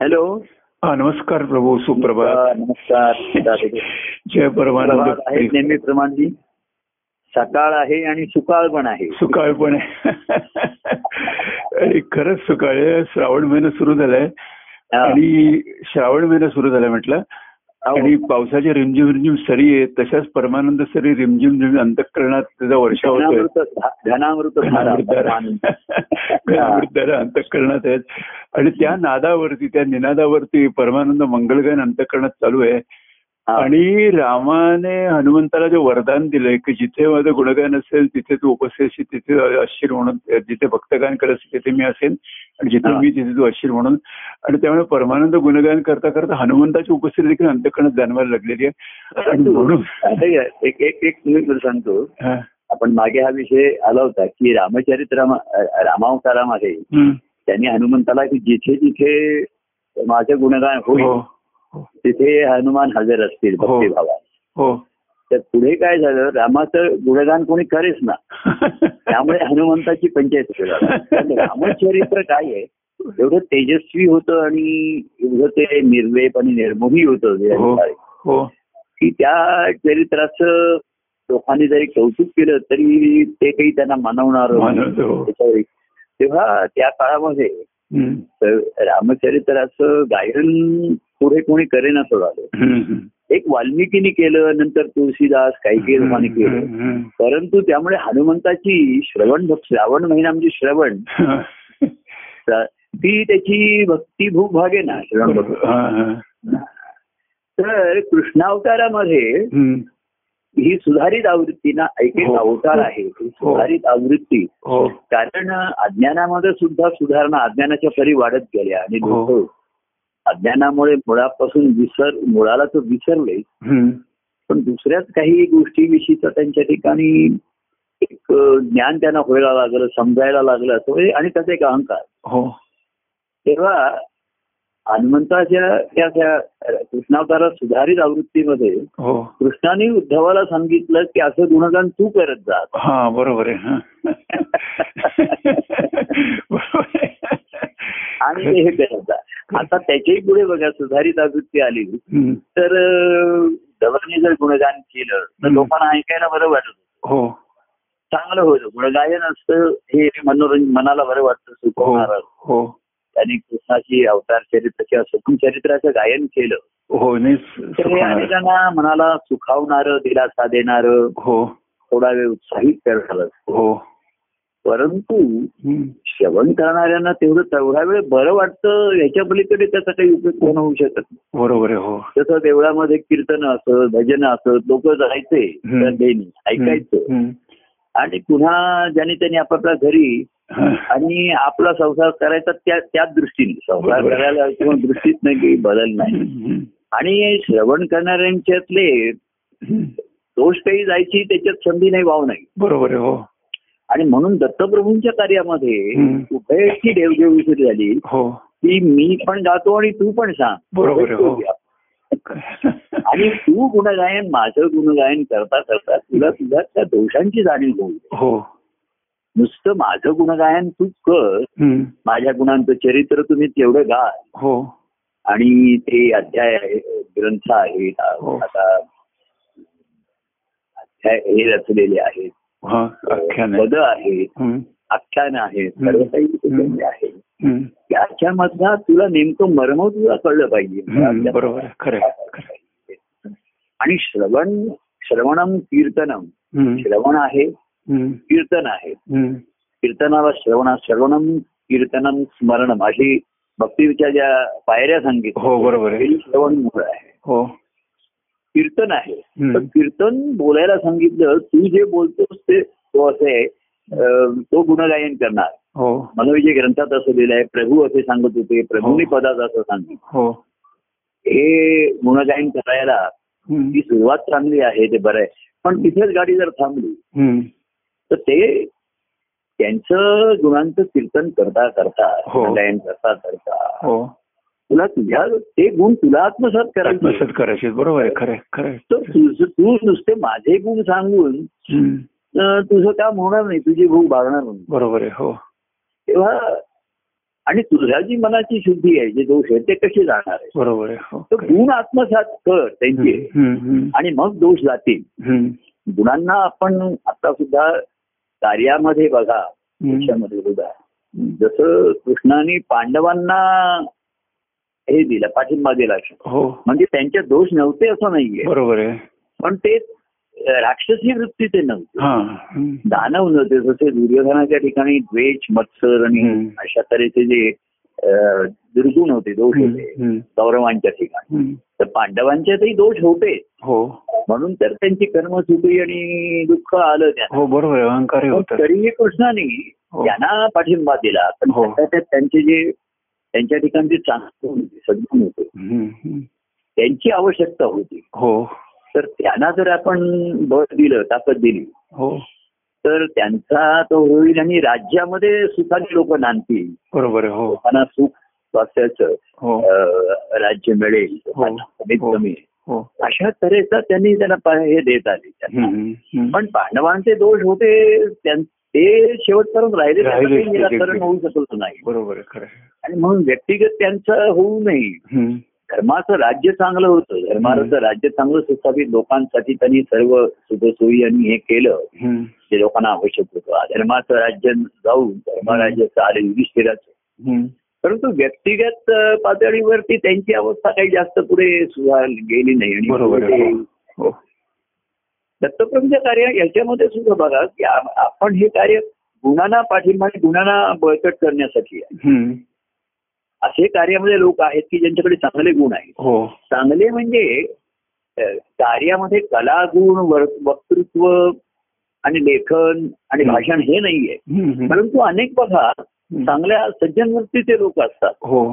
Hello. हा नमस्कार प्रभू सुप्रभात. नमस्कार. जय परमानंद आहे नेहमीप्रमाणे सकाळ आहे आणि सुकाळ पण आहे. सुकाळ पण आहे. खरंच सुकाळ श्रावण महिना सुरू झालाय. आणि श्रावण महिना सुरू झालाय म्हटलं. आणि पावसाच्या रिमझिम रिमझिम सरी आहे तशाच परमानंद सरी रिमझिम रिमझिम अंतकरणात त्याचा वर्षा. घनामृतधारा अंतकरणात आहेत आणि त्या नादावरती त्या निनादावरती परमानंद मंगलगान अंतकरणात चालू आहे. आणि रामाने हनुमंताला जे वरदान दिलंय की जिथे माझं गुणगान असेल तिथे तू उपस्थित असेल तिथे अशीर म्हणून जिथे भक्तगान करत असेल तिथे मी असेल आणि जिथे. मी तिथे तू अशीर म्हणून आणि त्यामुळे परमानंद गुणगान करता करता हनुमंताची उपस्थिती देखील अंतकरणात जाणवायला लागलेली आहे आणि म्हणून एक एक एक मी सांगतो. आपण मागे हा विषय आला होता की रामचरित्र रामावतारामध्ये. त्यांनी हनुमंताला की जिथे जिथे माझं गुणगान होईल हो तिथे हनुमान हजर असतील हो. भक्तिभावात हो. तर पुढे काय झालं? रामाचं गुणगान कोणी करेच ना. त्यामुळे हनुमंताची पंचायत रामचरित्र काय आहे? एवढं तेजस्वी होतं आणि एवढं ते निर्वेप आणि निर्मोही होतं हो. हो. की त्या चरित्राचं लोकांनी जरी कौतुक केलं तरी ते काही त्यांना मानवणार हो. तेव्हा त्या काळामध्ये रामचरित्राचं गायन पुढे कोणी करेना सोडालं. एक वाल्मिकीने केलं नंतर तुळशीदास काही काही लोकांनी केलं. परंतु त्यामुळे हनुमंताची श्रवण श्रावण महिना म्हणजे श्रवण ता- त्याची भक्ती भूक भागे ना श्रवण भक्ती. तर कृष्णावतारामध्ये. ही सुधारित आवृत्ती ना एक एक हो. अवतार आहे ही सुधारित आवृत्ती हो कारण अज्ञानामध्ये सुद्धा सुधारणा अज्ञानाच्या परी वाढत गेल्या आणि अज्ञानामुळे मुळापासून विसर मुळाला तर विसरले. पण दुसऱ्याच काही गोष्टीविषयीचं त्यांच्या ठिकाणी एक ज्ञान त्यांना व्हायला लागलं समजायला लागलं असं म्हणजे आणि त्याचा एक अहंकार हो तेव्हा हनुमंताच्या त्या त्या कृष्णावतारा सुधारित आवृत्तीमध्ये हो कृष्णाने उद्धवाला सांगितलं की असं गुणगान तू करत जा. बरोबर आहे. आणि हे करत जा आता त्याच्याही पुढे बघा सुधारित आवृत्ती आली. तर उद्धवाने जर गुणगान केलं तर. लोकांना ऐकायला बरं वाटत. हो. चांगलं होतं. गुणगायन असतं हे मनोरंजन मनाला बरं वाटतं हो. सुखवणार हो. त्यांनी कृष्णाची अवतार चरित्र किंवा सगुण चरित्राचं गायन केलं. हो हे अनेकांना मनाला सुखावणारं दिलासा देणारं हो. थोडा वेळ उत्साहित करणारं. हो. परंतु. श्रवण करणाऱ्यांना तेवढं तेवढा वेळ बरं वाटतं ह्याच्या पलीकडे त्याचा काही उपयोग कोण होऊ शकत नाही. बरोबर आहे हो जसं देवळामध्ये कीर्तन असत भजन असत लोक जायचे. श्रद्धेने ऐकायचं. आणि पुन्हा ज्याने त्यांनी आपापल्या घरी. आणि आपला संसार करायचा त्या त्याच दृष्टीने संसार. करायला किंवा दृष्टीत नाही काही बदल नाही. आणि श्रवण करणाऱ्यांच्यातले. दोष काही जायची त्याच्यात संधी नाही वाव नाही बरोबर आहे हो आणि म्हणून दत्तप्रभूंच्या कार्यामध्ये. उभयची देवदेव सुरू झाली हो की मी पण गातो आणि तू पण सांग बरोबर हो. आणि तू गुणगायन माझं गुणगायन करता करता तुला तुझ्या त्या दोषांची जाणीव होईल हो नुसतं माझं गुणगायन तू कर. माझ्या गुणांचं चरित्र तुम्ही तेवढं गा हो आणि ते अध्याय ग्रंथ आहेत हो. आता अध्याय हे रचलेले आहेत हा. पद आहेत. आख्यान आहेत हम्म. सर्व काही आहे. त्याच्यामधला तुला नेमकं मर्म तुला कळलं पाहिजे. बरोबर आहे आहे, आहे. आणि श्रवण श्रवणम कीर्तनम. श्रवण आहे. कीर्तन आहे. कीर्तनाला श्रवणा श्रवणम कीर्तनम स्मरणम अशी भक्तीच्या ज्या पायऱ्या सांगितल्या हो बरोबर आहे हे श्रवण मूळ आहे हो कीर्तन आहे. तर कीर्तन बोलायला सांगितलं तू जे बोलतोस ते तो असे तो गुणगायन करणार हो मनोविजय ग्रंथात असं लिहिलं आहे प्रभू असे सांगत होते प्रभूंनी हो. पदात असं सांगितलं हो हे गुणगायन करायला. ती सुरुवात चांगली आहे ते बरं आहे पण तिथेच गाडी जर थांबली. तर ते त्यांचं गुणांचं कीर्तन करता करता हो. गुणगायन करता करता हो तुला तुझ्या ते गुण तुला आत्मसात करायचे. आत्मसात करायचे. बरोबर आहे. खरं खरं. तर तू नुसते माझे गुण सांगून तुझं काम होणार नाही. तुझी भूक भागणार नाही. बरोबर आहे. हो. तेव्हा आणि तुझ्या जी मनाची शुद्धी आहे जे दोष आहे ते कसे जाणार आहे बरोबर आहे. हो. तर गुण आत्मसात कर त्यांचे. आणि मग दोष जातील. गुणांना आपण आता सुद्धा कार्यामध्ये बघा सुद्धा जसं कृष्णाने पांडवांना हे दिलं पाठिंबा दिला. हो. म्हणजे त्यांचे दोष नव्हते असं नाहीये. बरोबर आहे. पण ते राक्षसी वृत्तीचे नव्हते. हा. हम्म, दानव नव्हते जसे दुर्योधनाच्या ठिकाणी द्वेष मत्सर आणि. अशा तऱ्हेचे जे दुर्गुण होते दोष होते कौरवांच्या ठिकाणी. तर पांडवांच्यातही दोष होते. हो. म्हणून तर त्यांची कर्म सुटली आणि दुःख आलं हो बरोबर तरीही कृष्णाने हो. त्यांना पाठिंबा दिला. पण हो. त्यांचे जे त्यांच्या ठिकाणचे चांगले सद्गुण होते. त्यांची आवश्यकता होती. हो. तर त्यांना जर आपण बळ दिलं ताकद दिली हो. तर त्यांचा तो होईल आणि राज्यामध्ये सुखाने लोक नांदतील. बरोबर हो. लोकांना सुख स्वास्थ्याचं हो. राज्य मिळेल लोकांना कमीत हो. कमी. हो. अशा तऱ्हेचा त्यांनी त्यांना हे देत आले त्यांना. पण पांडवांचे दोष होते ते शेवटपर्यंत राहिले निराकरण होऊ शकत नाही. बरोबर खरं. आणि म्हणून व्यक्तिगत त्यांचं होऊ नये. धर्माचं राज्य चांगलं होतं. धर्माचं राज्य चांगलं सुस्थापित लोकांसाठी त्यांनी सर्व सुखसोयी यांनी हे केलं. जे लोकांना आवश्यक होतं. धर्माचं राज्य जाऊन धर्मराज्य चालेल युधिष्ठिराचं. परंतु व्यक्तिगत पातळीवरती त्यांची अवस्था काही जास्त पुढे सुधार गेली नाही. आणि बरोबर आहे ते हो. हो दत्तप्रभूंचं कार्य याच्यामध्ये सुद्धा बघा की आपण हे कार्य गुणांना पाठिंबा आणि गुणांना बळकट करण्यासाठी आहे. असे कार्यामध्ये लोक आहेत की ज्यांच्याकडे चांगले गुण आहेत. हो. चांगले म्हणजे कार्यामध्ये कला गुण वक्तृत्व आणि लेखन आणि. भाषण हे नाहीये. परंतु अनेक बघा. चांगल्या सज्जन वृत्तीचे लोक असतात. हो.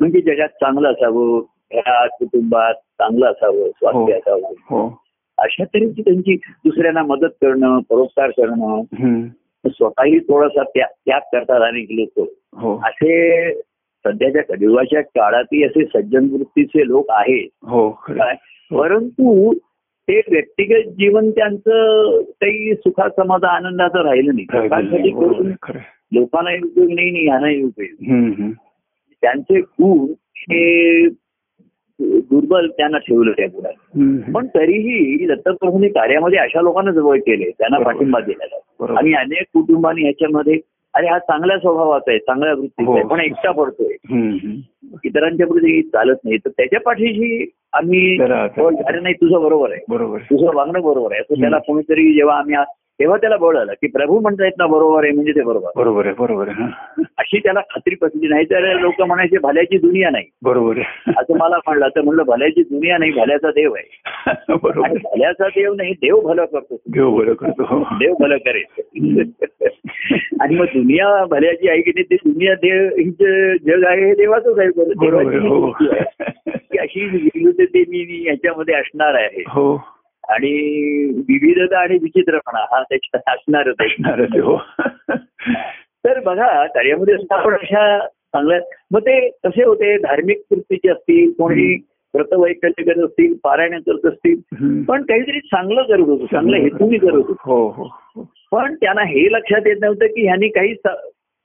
म्हणजे जगात चांगलं असावं घरात कुटुंबात चांगलं असावं. स्वास्थ्य असावं. हो. अशा तऱ्हेची त्यांची दुसऱ्यांना मदत करणं परोपकार करणं स्वतःही थोडासा त्या- त्याग करतात अनेक लोक. हो. असे सध्याच्या कलियुगाच्या काळातही असे सज्जन वृत्तीचे लोक आहेत. हो परंतु ते व्यक्तिगत जीवन त्यांचं काही सुखा समाधा आनंदाचं राहिलं नाही. करून. लोकांनाही उपयोग नाही यांनाही उपयोग. त्यांचे गुण हे दुर्बल त्यांना ठेवलं त्या हम्म. पण तरीही दत्तप्रभूंनी कार्यामध्ये अशा लोकांना जवळ केले त्यांना. पाठिंबा दिलेला. आणि अनेक कुटुंबांनी ह्याच्यामध्ये अरे हा चांगल्या स्वभावाचा आहे चांगल्या वृत्तीचा आहे हो. पण एकटा पडतोय. इतरांच्या प्रती चालत नाही तर त्याच्या पाठीशी आम्ही अरे नाही तुझं बरोबर आहे बरोबर. तुझं वागणं बरोबर आहे असं. त्याला कोणीतरी जेव्हा आम्ही तेव्हा त्याला बळ आलं की प्रभू म्हणतायत ना बरोबर आहे म्हणजे ते बरोबर. बरोबर आहे बरोबर आहे. अशी त्याला खात्री पटली नाही तर लोक म्हणायचे भल्याची दुनिया नाही. बरोबर आहे. असं मला म्हणलं तर म्हणलं भल्याची दुनिया नाही भल्याचा देव आहे. बरोबर. भल्याचा देव नाही देव भलं करतो. घेऊ बरं करतो हो. देव भलं करेल. आणि मग दुनिया भल्याची आहे की नाही ते दुनिया देव ही जे जग आहे हे देवाचंच आहे बरं. बरोबर देवाची आहे. हो अशी विविधते मी याच्यामध्ये असणार आहे. हो. आणि विविधता आणि विचित्रपणा हा त्याच्यात असणारच असणार आहे आहे, हो तर बघा कार्यामध्ये असता आपण अशा चांगल्या मग ते कसे होते धार्मिक वृत्तीचे असतील कोणी व्रतवैकल्य करत असतील पारायण करत असतील. पण काहीतरी चांगलं करत होतो चांगलं हेतूने करत होतो हो हो हो. पण त्यांना हे लक्षात येत नव्हतं की ह्यांनी काही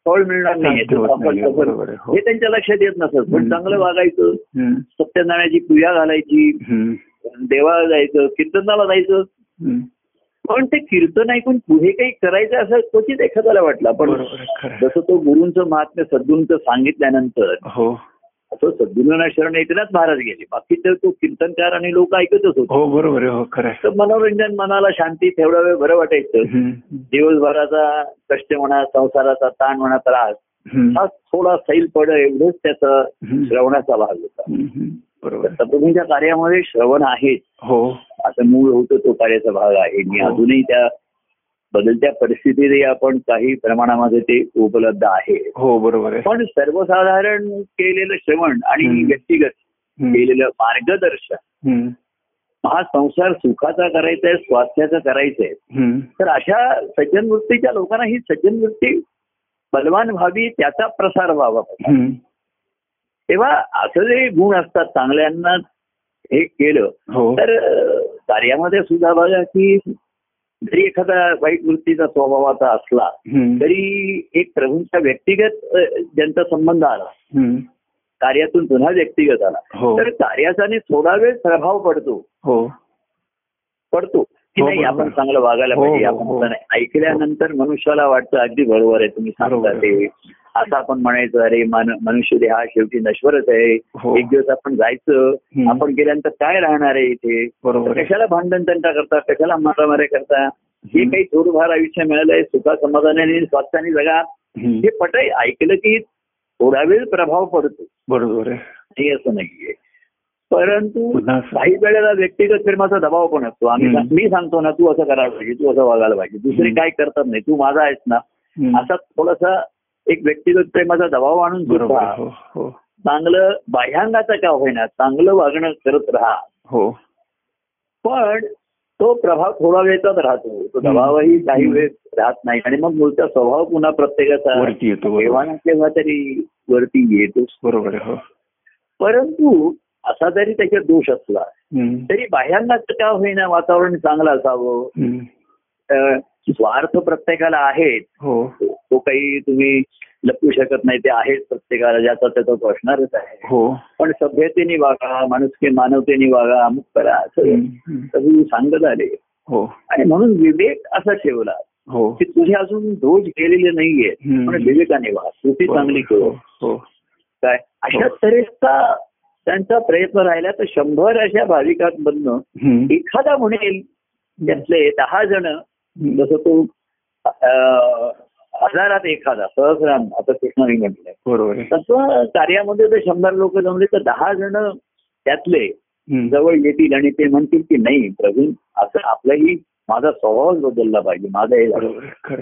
फळ मिळणार नाही हो. त्यांच्या लक्षात येत नसत पण. चांगलं वागायचं. सत्यनारायणाची पूजा घालायची. देवाला जायचं कीर्तनाला जायचं. पण ते कीर्तन ऐकून पुढे काही करायचं असं क्वचित एखाद्याला वाटलं पण. जसं तो गुरूंचं महात्म्य सद्गुरूंचं सांगितल्यानंतर हो असं सद्गुरूंना शरण एकनाथ महाराज गेले बाकी तर तो कीर्तनकार आणि लोक ऐकतच होते हो बरोबर हो. तर मनोरंजन मनाला शांती तेवढा वेळ बरं वाटायचं. दिवसभराचा कष्ट म्हणा संसाराचा ताण म्हणा त्रास. हा थोडा सैल पड एवढंच त्याचा. श्रवणाचा भाग होता दत्तप्रभूंच्या कार्यामध्ये श्रवण आहे हो आता मूळ होतं तो कार्याचा भाग आहे आणि हो. अजूनही त्या बदलत्या परिस्थितीतही आपण काही प्रमाणामध्ये ते उपलब्ध आहे हो बरोबर आहे पण सर्वसाधारण केलेलं श्रवण आणि. व्यक्तिगत. केलेलं मार्गदर्शन. हा संसार सुखाचा करायचा आहे स्वास्थ्याचा करायचा आहे. तर अशा सज्जन वृत्तीच्या लोकांना ही सज्जन वृत्ती बलवान व्हावी त्याचा प्रसार व्हावा. तेव्हा असं जे गुण असतात चांगल्यांना हे केलं हो. तर कार्यामध्ये सुद्धा बघा की जरी एखादा वाईट वृत्तीचा स्वभावाचा असला. तरी एक प्रभूंचा व्यक्तिगत ज्यांचा संबंध आला. कार्यातून पुन्हा व्यक्तिगत आला हो. तर कार्याचाने थोडा वेळ प्रभाव पडतो. हो. पडतो. की हो, नाही. आपण चांगलं वागायला हो, पाहिजे हो, आपण हो. ऐकल्यानंतर मनुष्याला वाटतं अगदी बरोबर आहे तुम्ही सांगता ते असं आपण म्हणायचं अरे मन- मनुष्य देह हा शेवटी नश्वरच आहे हो एक दिवस आपण जायचं. आपण गेल्यानंतर काय राहणार आहे इथे. कशाला भांडण तंटा करता कशाला मारामाऱ्या करता हम्म. काही थोडंफार आयुष्य मिळालंय सुखा समाधानाने स्वास्थ्याने जगा. हे पटय ऐकलं की थोडा वेळ प्रभाव पडतो बरोबर आहे हे असं नाहीये परंतु काही वेळेला व्यक्तिगत प्रेमाचा दबाव पण असतो आम्ही मी सांगतो ना तू असं करायला पाहिजे तू असं वागायला पाहिजे दुसरे. काय करतात नाही तू माझा आहेस ना. असा थोडासा एक व्यक्तिगत प्रेमाचा दबाव आणून सुद्धा. हो हो चांगलं बाह्यांगाचं का होईना चांगलं वागणं करत राहा हो पण तो प्रभाव थोडा वेळचाच राहतो तो. दबावही काही. वेळ राहत नाही आणि मग मूळचा स्वभाव पुन्हा प्रत्येकाचा वरती येतो बरोबर. केव्हा ना केव्हा तरी वरती येतोच बरोबर हो परंतु असा जरी त्याच्यात दोष असला. तरी बाह्यांगाचं का होईना वातावरण चांगलं असावं. स्वार्थ प्रत्येकाला आहेत. हो. तो काही तुम्ही लपवू शकत नाही ते आहेच प्रत्येकाला ज्याचा त्याचा तो असणारच आहे. हो. पण सभ्यतेने वागा माणुसकी मानवतेने वागा अमुक करा असं. सगळी सांगत आले. हो. आणि म्हणून विवेक असा ठेवला हो. की तुझे अजून दोष गेलेले नाहीये. पण विवेकाने वाग. कृती चांगली कर. काय? अशा. तऱ्हेचा त्यांचा प्रयत्न राहिला तर शंभर अशा भाविकांमधनं. एखादा म्हणेल त्यातले दहा जण. जसं तो हजारात एखादा सहस्राम आता कृष्णाने म्हटलंय बरोबर तसं कार्यामध्ये जर शंभर लोक जमले तर दहा जण त्यातले. जवळ येतील आणि ते म्हणतील की नाही प्रवीण असं आपलाही माझा स्वभावच बदलला पाहिजे माझा हे.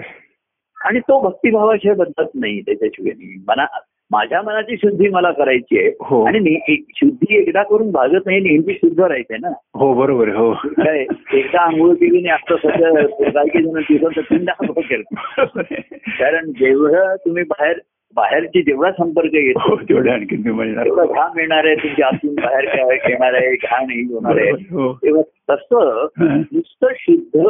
आणि तो भक्तिभावाशिवाय बदलत नाही त्याच्याशिवाय. मना माझ्या मनाची शुद्धी मला करायची आहे हो आणि शुद्धी एकदा करून भागत नाही नेहमी शुद्ध राहायचंय ना हो बरोबर हो काय एकदा आंघोळ केली नाही आता सध्या काही जण तीनदा आंघोळ आहे. कारण जेवढं तुम्ही बाहेर बाहेरची जेवढा संपर्क येतो हो तेवढे आणखी घाम येणार आहे तुमच्या आतून बाहेर काय येणार आहे घाण ही होणार आहे बरोबर. हो तेव्हा तसं हं. नुसतं शुद्ध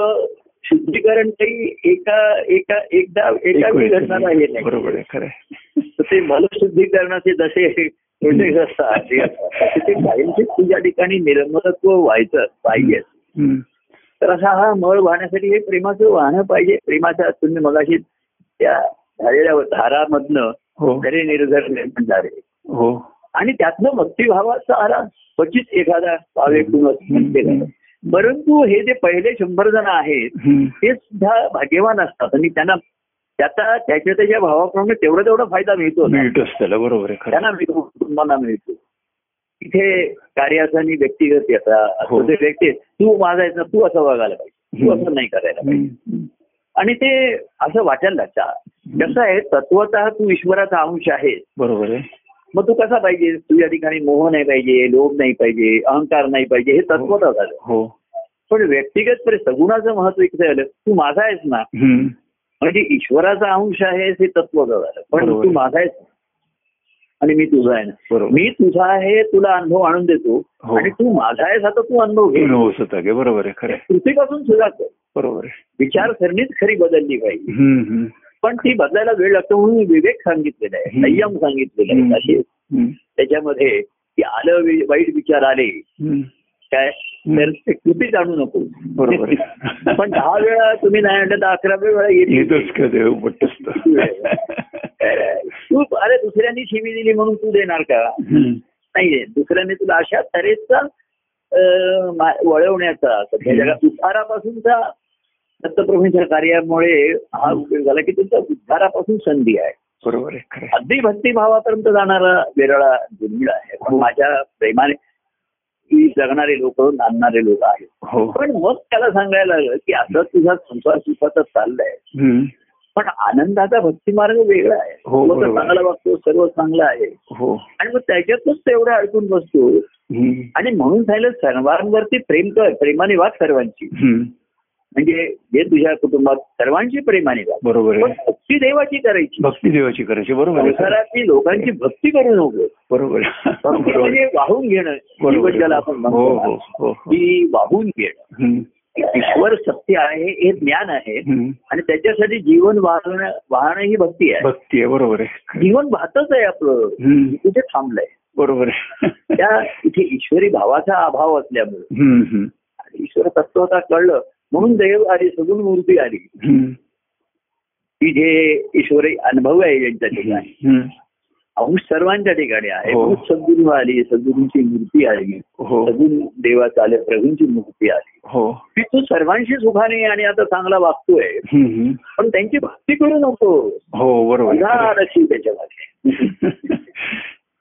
शुद्धीकरण काही एका एका एकदा एका वेळी घडणारा हे नाही. बरोबर आहे खरं ते मलशुद्धीकरणाचे जसे प्रोजेक्ट असतात ते कायमचे तुझ्या ठिकाणी निर्मलत्व व्हायचं पाहिजे. हं. तर असा हा मळ वाहण्यासाठी हे प्रेमाचं वाहनं पाहिजे. प्रेमाच्या तुम्ही मगाशी त्या झालेल्या धारामधनं हो. खरे निर्धार निर्माण झाले. हो. आणि त्यातनं भक्तिभावाचा आरा क्वचित एखादा पावे केला परंतु हे जे पहिले शंभर जण आहेत. ते सुद्धा भाग्यवान असतात. आणि त्यांना त्याचा त्याच्या त्याच्या भावाप्रमाणे तेवढा तेवढा फायदा मिळतो बरोबर त्यांना मिळतो कुटुंबांना मिळतो. इथे कार्याचा आणि व्यक्तिगत याचा हो. व्यक्ती तू माझा ना तू असं वागायला पाहिजे. तू असं नाही करायला पाहिजे. आणि ते असं वाटायला लागतं कसं आहे तत्वतः तू ईश्वराचा अंश आहे बरोबर आहे. मग तू कसा पाहिजे? तुझ्या ठिकाणी मोह नाही पाहिजे लोभ नाही पाहिजे अहंकार नाही पाहिजे हे तत्वतः झालं. हो. पण व्यक्तिगत परि सगुणाचं महत्त्व इकडे आलं. तू माझा आहेस ना? हं. म्हणजे ईश्वराचा अंश आहे हे तत्वतः झालं. पण. तू माझा आहेस. आणि मी तुझा आहे ना? बरोबर. मी तुझा आहे तुला अनुभव आणून देतो. हो. आणि तू माझा आहेस आता तू अनुभव घे. हो बरोबर आहे. कृतीपासून सुरुवात बरोबर विचारसरणीच खरी बदलली पाहिजे. हं, हं. पण ती बदलायला वेळ लागतो म्हणून विवेक सांगितलेला आहे. संयम सांगितलेला आहे. असे. त्याच्यामध्ये की आलं वाईट विचार आले. काय तर ते कृतीच आणू नको बरोबर. पण दहा वेळा तुम्ही नाही आणलं तर अकराव्या वेळा येते ते अरे दुसऱ्यांनी शिवी दिली म्हणून तू देणार का नाहीये दुसऱ्याने तुला अशा तऱ्हेचा वळवण्याचा सध्या. जगात उद्धारापासूनचा दत्तप्रभूंच्या कार्यामुळे हा उपयोग झाला की तुमचा उद्धारापासून संधी आहे. बरोबर आहे. अगदी भक्तिभावापर्यंत जाणारा वेरळा दुर्मिळ आहे. पण माझ्या प्रेमाने ही जगणारे लोक नांदणारे लोक आहेत. हो. पण मग त्याला सांगायला लागलं की असं तुझा संसार सुखाचा चाललाय. हं. पण आनंदाचा भक्तिमार्ग वेगळा आहे. हो. चांगला वागतो सर्व चांगलं आहे. हो. आणि मग त्याच्यातच तेवढं अडकून बसतो. हं. आणि म्हणून सांगितलं सर्वांवरती प्रेम कर प्रेमाने वाग सर्वांची. हं. म्हणजे जे तुझ्या कुटुंबात सर्वांची प्रेमाने बरोबर भक्ती देवाची करायची. भक्ती देवाची करायची बरोबर आहे. संसारातली लोकांची भक्ती करू नको बरोबर म्हणजे वाहून घेणं. बरोबर ज्याला. आपण हो म्हणतो हो हो ती वाहून घेणं. ईश्वर सत्य आहे हे ज्ञान आहे. आणि त्याच्यासाठी जीवन वाहणं वाहणं ही भक्ती आहे. भक्ती आहे बरोबर आहे. जीवन वाहतच आहे आपलं. कुठे थांबलंय. बरोबर आहे. त्या इथे ईश्वरी भावाचा अभाव असल्यामुळे. ईश्वर तत्वता कळलं म्हणून देव आली सगुण मूर्ती आली. की जे ईश्वरी अनुभव आहे यांच्या ठिकाणी. अंश सर्वांच्या ठिकाणी आहे. हो. म्हणून सद्गुरू आली सद्गुरूंची मूर्ती आली. हो. सगुण देवाचा आले प्रभूंची मूर्ती आली. हो. की तू सर्वांशी सुखाने आणि आता चांगला वागतोय. पण त्यांची भक्ती करू नको. हो बरोबर त्याच्यामागे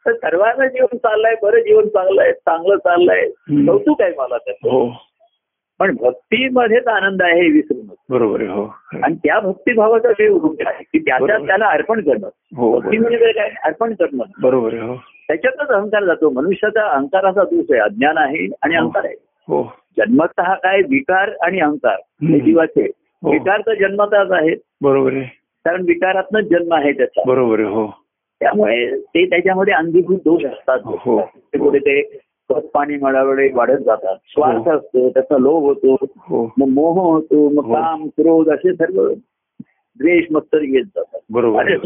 तर सर्वांना जीवन चाललंय बरं जीवन चांगलंय चांगलं चाललंय. कौतुक आहे मला त्याचं. पण भक्तीमध्येच आनंद आहे हे विसरू नको बरोबर आहे हो. आणि त्या भक्तिभावाचा वेळ उभे आहे की त्याच्या. त्याला अर्पण करणं. हो भक्ती म्हणजे काय? अर्पण करणं. बरोबर आहे हो. त्याच्यातच अहंकार जातो. मनुष्याचा अहंकाराचा दोष आहे. अज्ञान आहे आणि अहंकार आहे. हो. जन्मत काय? विकार आणि अहंकार. हे. जीवाचे हो. विकार तर जन्मताच आहेत. बरोबर आहे. कारण विकारातनच जन्म आहे त्याचा. बरोबर आहे हो. त्यामुळे ते त्याच्यामध्ये अंगीभूत दोष असतात. हो. पुढे ते खत पाणी मळावळे वाढत जातात स्वार्थ हो. असतो त्याचा लोभ होतो हो मग मोह होतो मग हो. काम क्रोध असे सर्व द्वेष मत्तर येत जातात बरोबर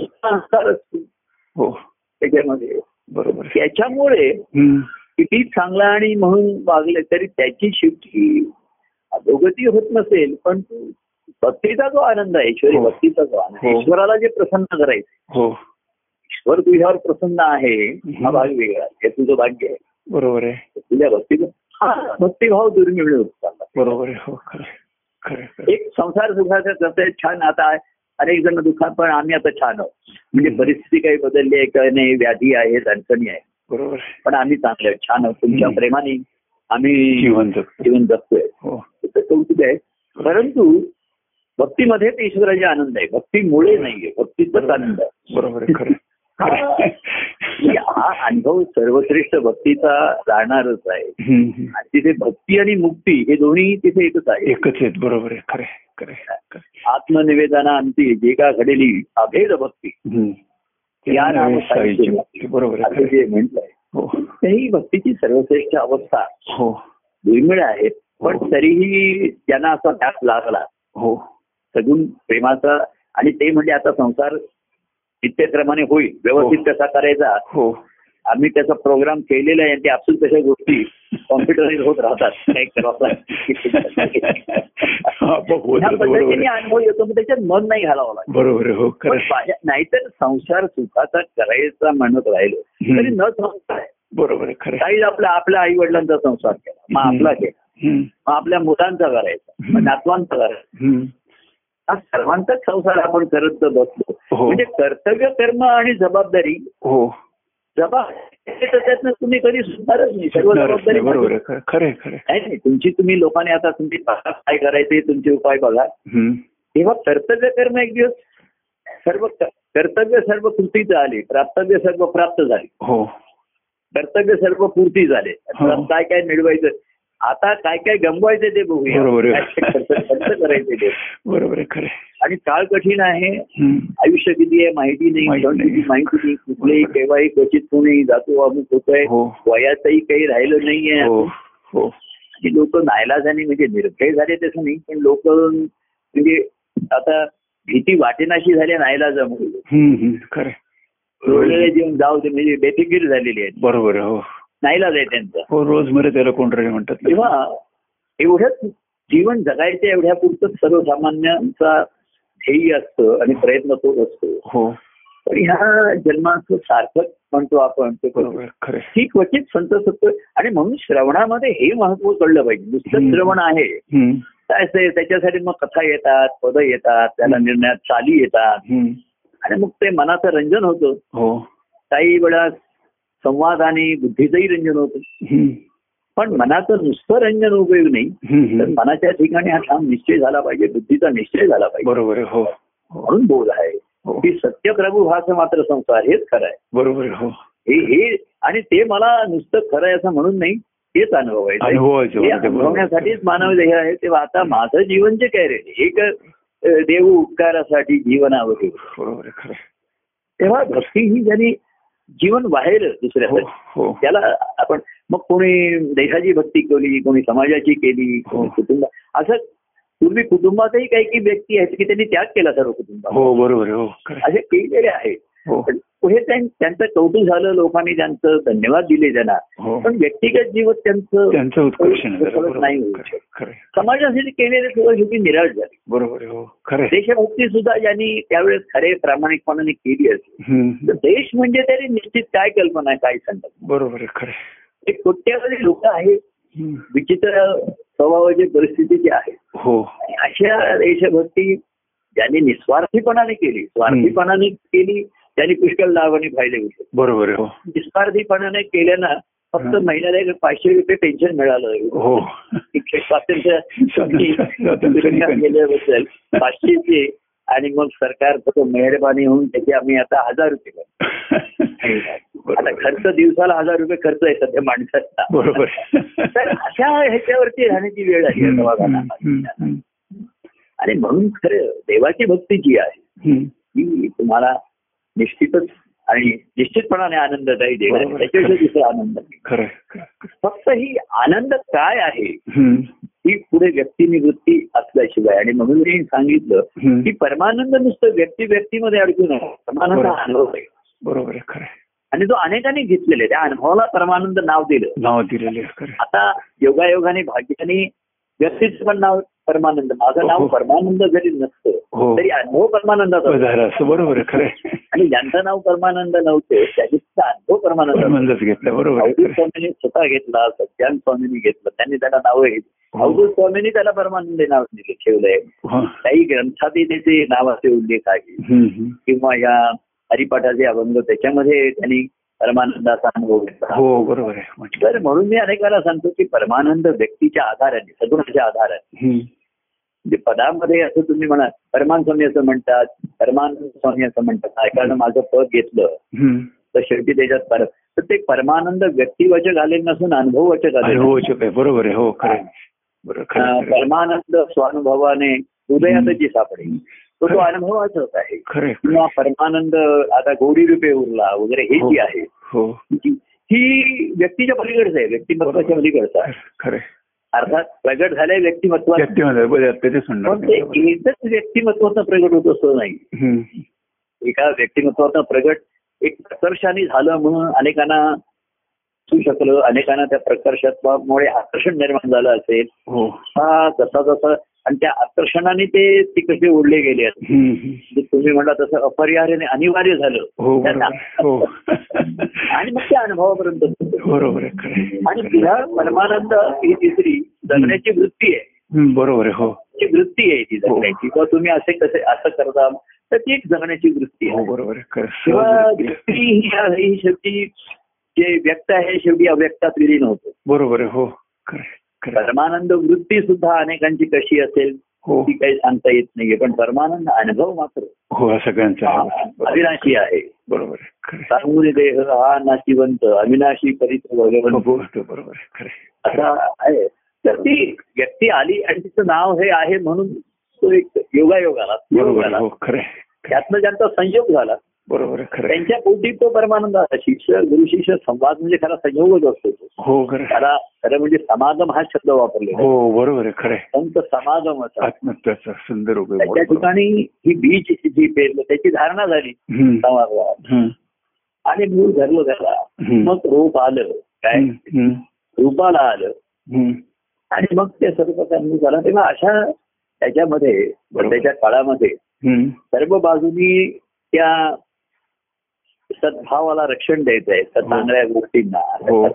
त्याच्यामध्ये बरोबर त्याच्यामुळे. किती चांगला आणि म्हणून वागले तरी त्याची शेवटी अधोगती होत नसेल पण भक्तीचा जो आनंद आहे ईश्वरी. भक्तीचा जो आनंद. ईश्वराला जे प्रसन्न करायचं ईश्वर तुझ्यावर प्रसन्न आहे हा. भाग वेगळा हे तुझं भाग्य आहे बरोबर आहे. तुझ्या भक्ती हा भक्तिभाव दुर्मिळ होत चालला बरोबर आहे. हो आहे. आहे, आहे. एक संसार सुखाचा कसं आहे, छान आता आहे. अनेक जण दुःखात पण आम्ही आता छान आहोत. म्हणजे. परिस्थिती काही बदलली आहे काही नाही व्याधी आहेत अडचणी आहे. बरोबर आहे. पण आम्ही चांगले आहोत, छान आहोत. तुमच्या. प्रेमाने आम्ही जीवन जगतो. जीवन जगतोय. हो. कौतुक आहे. परंतु भक्तीमध्येच ईश्वराचे आनंद आहे. भक्तीमुळे नाहीये. भक्तीचाच आनंद आहे. बरोबर म्हणजे हा अनुभव सर्वश्रेष्ठ भक्तीचा राहणारच आहे. आणि तिथे भक्ती आणि मुक्ती हे दोन्ही तिथे एकच आहे एकच आहेत बरोबर आहे खरं खरं अंती जे का घडेली अभेद भक्ती. या. बरोबर असं. जे म्हटलंय हो ही भक्तीची सर्वश्रेष्ठ अवस्था हो दुर्मिळ आहे पण हो. तरीही त्यांना असा त्याग लागला हो सगुण प्रेमाचा आणि ते म्हणजे आता संसार नित्यक्रमाने होईल व्यवस्थित कसा करायचा हो आम्ही त्याचा प्रोग्राम केलेला आहे आणि ते आपसूक तशा गोष्टी कॉम्प्युटराईज होत राहतात हा, पद्धतीने. अनुभव येतो त्याच्यात मन नाही घालावं लागत बरोबर हो नाहीतर संसार सुखाचा करायचा म्हणत राहिलो. तरी न संसार बरोबर. काही आपल्या आपल्या आई वडिलांचा संसार केला मग. आपला केला. मग आपल्या मुलांचा करायचा मग. नातवांचा करायचा. हा सर्वांचाच संसार आपण करत बसलो. हो. म्हणजे कर्तव्य कर्म आणि जबाबदारी हो. जबाबदारी त्यातनं तुम्ही कधी सुधारच नाही. सर्व जबाबदारी बरोबर खरं खरं. नाही तुमची तुम्ही लोकांनी आता तुमची काय करायचे तुमचे उपाय बघा. तेव्हा कर्तव्य कर्म एक दिवस सर्व कर्तव्य सर्व कृतीचं आले. प्राप्तव्य सर्व प्राप्त झाले. हो. कर्तव्य सर्व पूर्ती झाले. हो. काय काय मिळवायचं? आता काय काय गमवायचे ते बघूया. आहे. खर्च करायचे ते. बरोबर आहे खरं आहे. आणि काळ कठीण आहे. आयुष्य किती आहे माहिती नाही. माहिती नाही. कुठलेही. केव्हाही क्वचित कोणी जातो अमुक होतोय. हो. वयाचंही काही राहिलं नाहीये. हो. हो. आणि लोक नायलाजाने म्हणजे निर्भय झाले तसं नाही पण लोक म्हणजे आता भीती वाटेनाशी झाली नायलाजामुळे. आहे. जीवन जाऊ दे म्हणजे बेफिकीर झालेली आहेत बरोबर आहे हो. नाईलाज आहे त्यांचा हो रोज मरे त्याला कोण रे म्हणतात ना. तेव्हा एवढंच जीवन जगायच्या एवढ्या पुरतच सर्वसामान्यांचा ध्येय असतं आणि प्रयत्न तो असतो हो पण ह्या जन्माचं सार्थक म्हणतो आपण ते बरोबर. ही क्वचित संत सत्व आणि म्हणून श्रवणामध्ये हे महत्त्व कळलं पाहिजे नुसतं. श्रवण आहे. काय असते त्याच्यासाठी मग कथा येतात पद येतात त्याला निर्णयात चाली येतात. आणि मग ते मनाचं रंजन होतं हो काही वेळा संवाद आणि बुद्धीचंही रंजन होतं. पण मनाचं नुसतं रंजन उपयोग नाही तर. मनाच्या ठिकाणी हा ठाम निश्चय झाला पाहिजे बुद्धीचा निश्चय झाला पाहिजे बरोबर हो हो म्हणून बोध आहे हो. की सत्य प्रभू हाच मात्र संसार हेच खरं आहे बरोबर हो हे हे आणि ते मला नुसतं खरं आहे असं म्हणून नाही तेच अनुभवायचं आहे. हे. अनुभवण्यासाठीच मानव देह आहे तेव्हा आता माझं जीवन जे काय रे एक देव उपकारासाठी जीवनावर. तेव्हा भक्ती ही ज्यांनी जीवन हो दुसऱ्या हो त्याला आपण मग कोणी देशाची भक्ती केली कोणी समाजाची केली कोणी हो. कुटुंब असं पूर्वी कुटुंबातही काही काही व्यक्ती आहेत की त्यांनी त्याग केला सर्व कुटुंबात हो बरोबर हो. असे केलेले आहेत हो. त्यां- त्यांचं कौतुक झालं लोकांनी त्यांचं धन्यवाद दिले त्यांना. हो. पण व्यक्तिगत जीवन त्यांचं नाही. समाजासाठी केलेले सुद्धा शेवटी निराश झाले. बरोबर हो. देशभक्ती सुद्धा ज्यांनी त्यावेळेस खरे प्रामाणिकपणाने केली असेल. तर देश म्हणजे तरी निश्चित काय कल्पना आहे काय सांगतात बरोबर खरं कोट्यावधी लोक आहेत. विचित्र स्वभावाची परिस्थिती जी आहे. हो. अशा देशभक्ती ज्यांनी निस्वार्थीपणाने केली स्वार्थीपणाने केली त्यांनी पुष्कळ लाभाने फायदे घेतले बरोबर हो निस्वार्थीपणाने केल्यानं फक्त हं. महिन्याला एक पाचशे रुपये पेन्शन मिळालं हो स्वातंत्र्य स्वातंत्र्य दुनिया गेल्याबद्दल पाचशेचे आणि मग सरकार मेहरबानी होऊन त्याचे आम्ही आता हजार रुपये. आता. खर्च दिवसाला हजार रुपये खर्च आहे सध्या माणसाचा बरोबर. तर अशा ह्याच्यावरती राहण्याची वेळ आहे आणि म्हणून खरं देवाची भक्ती जी आहे. ती तुम्हाला निश्चितच आणि निश्चितपणाने आनंददायी बरोबर आहे. त्याच्याविषयी दुसरा आनंद. फक्त ही आनंद काय आहे ही पुढे व्यक्तिनिवृत्ती असल्याशिवाय आणि म्हणून मी सांगितलं. की परमानंद नुसतं व्यक्ती व्यक्तीमध्ये अडकून आहे परमानंद अनुभव आहे बरोबर आहे खरं. आणि तो अनेकांनी घेतलेला आहे त्या अनुभवाला परमानंद नाव दिलं नाव दिलेले. आता योगायोगाने भाग्याने व्यक्तीचं पण नाव परमानंद माझं नाव हो. परमानंद जरी नसतं हो तरी अनुभव परमानंदाचा बरोबर खरं. आणि ज्यांचं नाव परमानंद नव्हतं सुद्धा अनुभव परमानंद घेतलं बरोबर. स्वामींनी स्वतः घेतला सत्यान स्वामींनी घेतलं त्यांनी त्याला नावं घेतली हो. अवधूत स्वामींनी त्याला परमानंद नाव दिले ठेवलंय हा. काही ग्रंथातही त्याचे नावाचे उल्लेख आहे. किंवा या हरिपाठाचे अभंग त्याच्यामध्ये त्यांनी परमानंदाचा अनुभव घेतला. हो बरोबर आहे. म्हटलं तर म्हणून मी अनेकांना सांगतो की परमानंद व्यक्तीच्या आधाराने सगुणाच्या आधाराने. म्हणजे पदामध्ये असं तुम्ही म्हणा परमान स्वामी असं म्हणतात परमानंद स्वामी असं म्हणतात. एखादं माझं पद घेतलं. तर शेवटी त्याच्यात पर तर ते परमानंद व्यक्तिवाचक आले नसून अनुभववाचक आले बरोबर आहे. हो खरं. परमानंद स्वानुभवाने हृदयात जी सापडेल तो तो अनुभवाचाच आहे खरं आहे. किंवा परमानंद आता गोडी रूपे उरला वगैरे हे हो. जी आहे हो ही- ही व्यक्तीच्या पलीकडचं आहे व्यक्तिमत्वाच्या पलीकडचं आहे. अर्थात प्रगट झालंय व्यक्तिमत्व. एकच व्यक्तिमत्वाचं प्रगट होत असतो नाही. एका व्यक्तिमत्वाचं प्रगट एक प्रकर्षाने झालं म्हणून अनेकांना असू शकलं अनेकांना त्या प्रकर्षत्वामुळे आकर्षण निर्माण झालं असेल हो हा जसा जसा आणि त्या आकर्षणाने ते ते कसे ओढले गेले तुम्ही म्हणला तसं अपरिहार्याने अनिवार्य झालं. हो हो. आणि मग त्या अनुभवापर्यंत. बरोबर. आणि पुन्हा परमानंद ही तिसरी जगण्याची वृत्ती आहे. बरोबर आहे हो. ती वृत्ती आहे ती जगण्याची. किंवा तुम्ही असे कसे असं करता तर ती एक जगण्याची वृत्ती हो आहे बरोबर किंवा ही ही शेवटी जे व्यक्त आहे शेवटी अव्यक्तात विलीन होतो. बरोबर हो. परमानंद वृत्ती सुद्धा अनेकांची कशी असेल हो ती काही सांगता येत नाहीये पण परमानंद अनुभव मात्र हो सगळ्यांचा. बरोबर. अविनाशी आहे बरोबर. सांगून देह हा नाशिवंत अविनाशी परित भगवंत हो, बरोबर आहे. खरं असा आहे तर ती व्यक्ती आली आणि तिचं नाव हे आहे म्हणून तो एक योगायोग आला योग बरोबर आला आहे, हो. त्यातनं ज्यांचा संयोग झाला बरोबर खरं. त्यांच्या पोटी तो परमानंद शिष्य गुरु शिष्य संवाद म्हणजे खरा संयोगच असतो हो खरं. त्याला खरं म्हणजे समागम हा शब्द वापरलेला आहे. हो बरोबर आहे खरं. संत समागम सुंदर त्याच्या ठिकाणी ही बीज जी पेरलं त्याची धारणा झाली हम्म, आणि मूळ धरलं त्याला. मग रोप आलं काय रूपाला आलं. आणि मग ते सर्व त्यांनी झाला तेव्हा अशा त्याच्यामध्ये. त्याच्या काळामध्ये. सर्व बाजूनी त्या सद्भावाला रक्षण द्यायचं आहे सत हो. चांगल्या गोष्टींना. हो.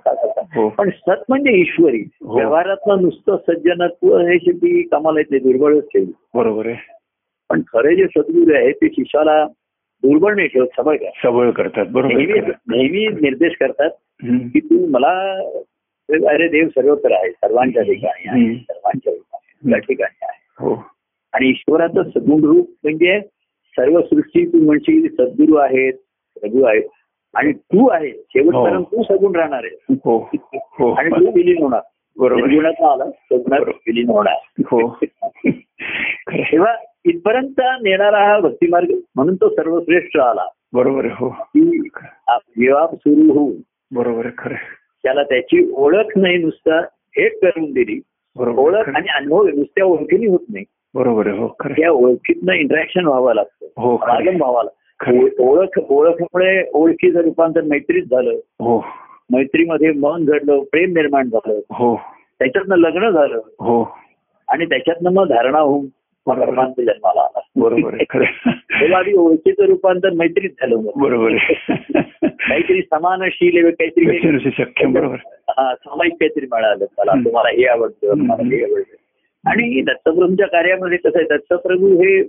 हो. पण सत म्हणजे ईश्वरी. व्यवहारातलं नुसतं सज्जनत्व हे शेवटी कामाला येते दुर्बळच ठेवली बरोबर आहे. पण खरे जे सद्गुरू आहे ते शिष्याला दुर्बळ नाही ठेवत सबळ काय सबळ करतात बरोबर. नेहमी निर्देश करतात. की तू मला अरे देव सर्वत्र आहे सर्वांच्या ठिकाणी आहे. सर्वांच्या ठिकाणी या ठिकाणी आहे. हो. आणि ईश्वराचं सगुण रूप म्हणजे सर्व सृष्टी तू म्हणशील सद्गुरू आहेत प्रभू आहेत आणि तू आहे. शेवटपर्यंत तू सगुण राहणार आहे. हो. हो. आणि तू विलीन होणार. बरोबर. आहे. निर्गुणात आला सगुणात. विलीन होणार. हो. आहे. तेव्हा इथपर्यंत नेणारा हा भक्तिमार्ग म्हणून तो सर्वश्रेष्ठ आला. बरोबर आहे. हो. जेव्हा सुरू होऊन बरोबर आहे. खरं आहे. त्याला त्याची ओळख नाही नुसतं हेट करून दिली. बरोबर ओळख. आणि अनुभव नुसत्या ओळखीने होत नाही. बरोबर आहे. हो. खरं त्या ओळखीतनं इंटरॅक्शन व्हावं लागतं. हो व्हावा. लागतं. ओळख ओळखमुळे ओळखीचं रूपांतर मैत्रीत झालं. हो. मैत्रीमध्ये मन घडलं प्रेम निर्माण झालं. हो. त्याच्यातनं लग्न झालं. हो. आणि त्याच्यातनं मग धारणा होऊन परमानंद जन्माला आला. बरोबर आधी ओळखीचं रूपांतर मैत्रीत झालं. बरोबर काहीतरी समानशील काहीतरी शक्य बरोबर. हा सामायिक काहीतरी मिळालं. मला. तुम्हाला हे आवडतं. मला हे आवडतं. आणि दत्तप्रभूंच्या कार्यामध्ये कसं आहे दत्तप्रभू हे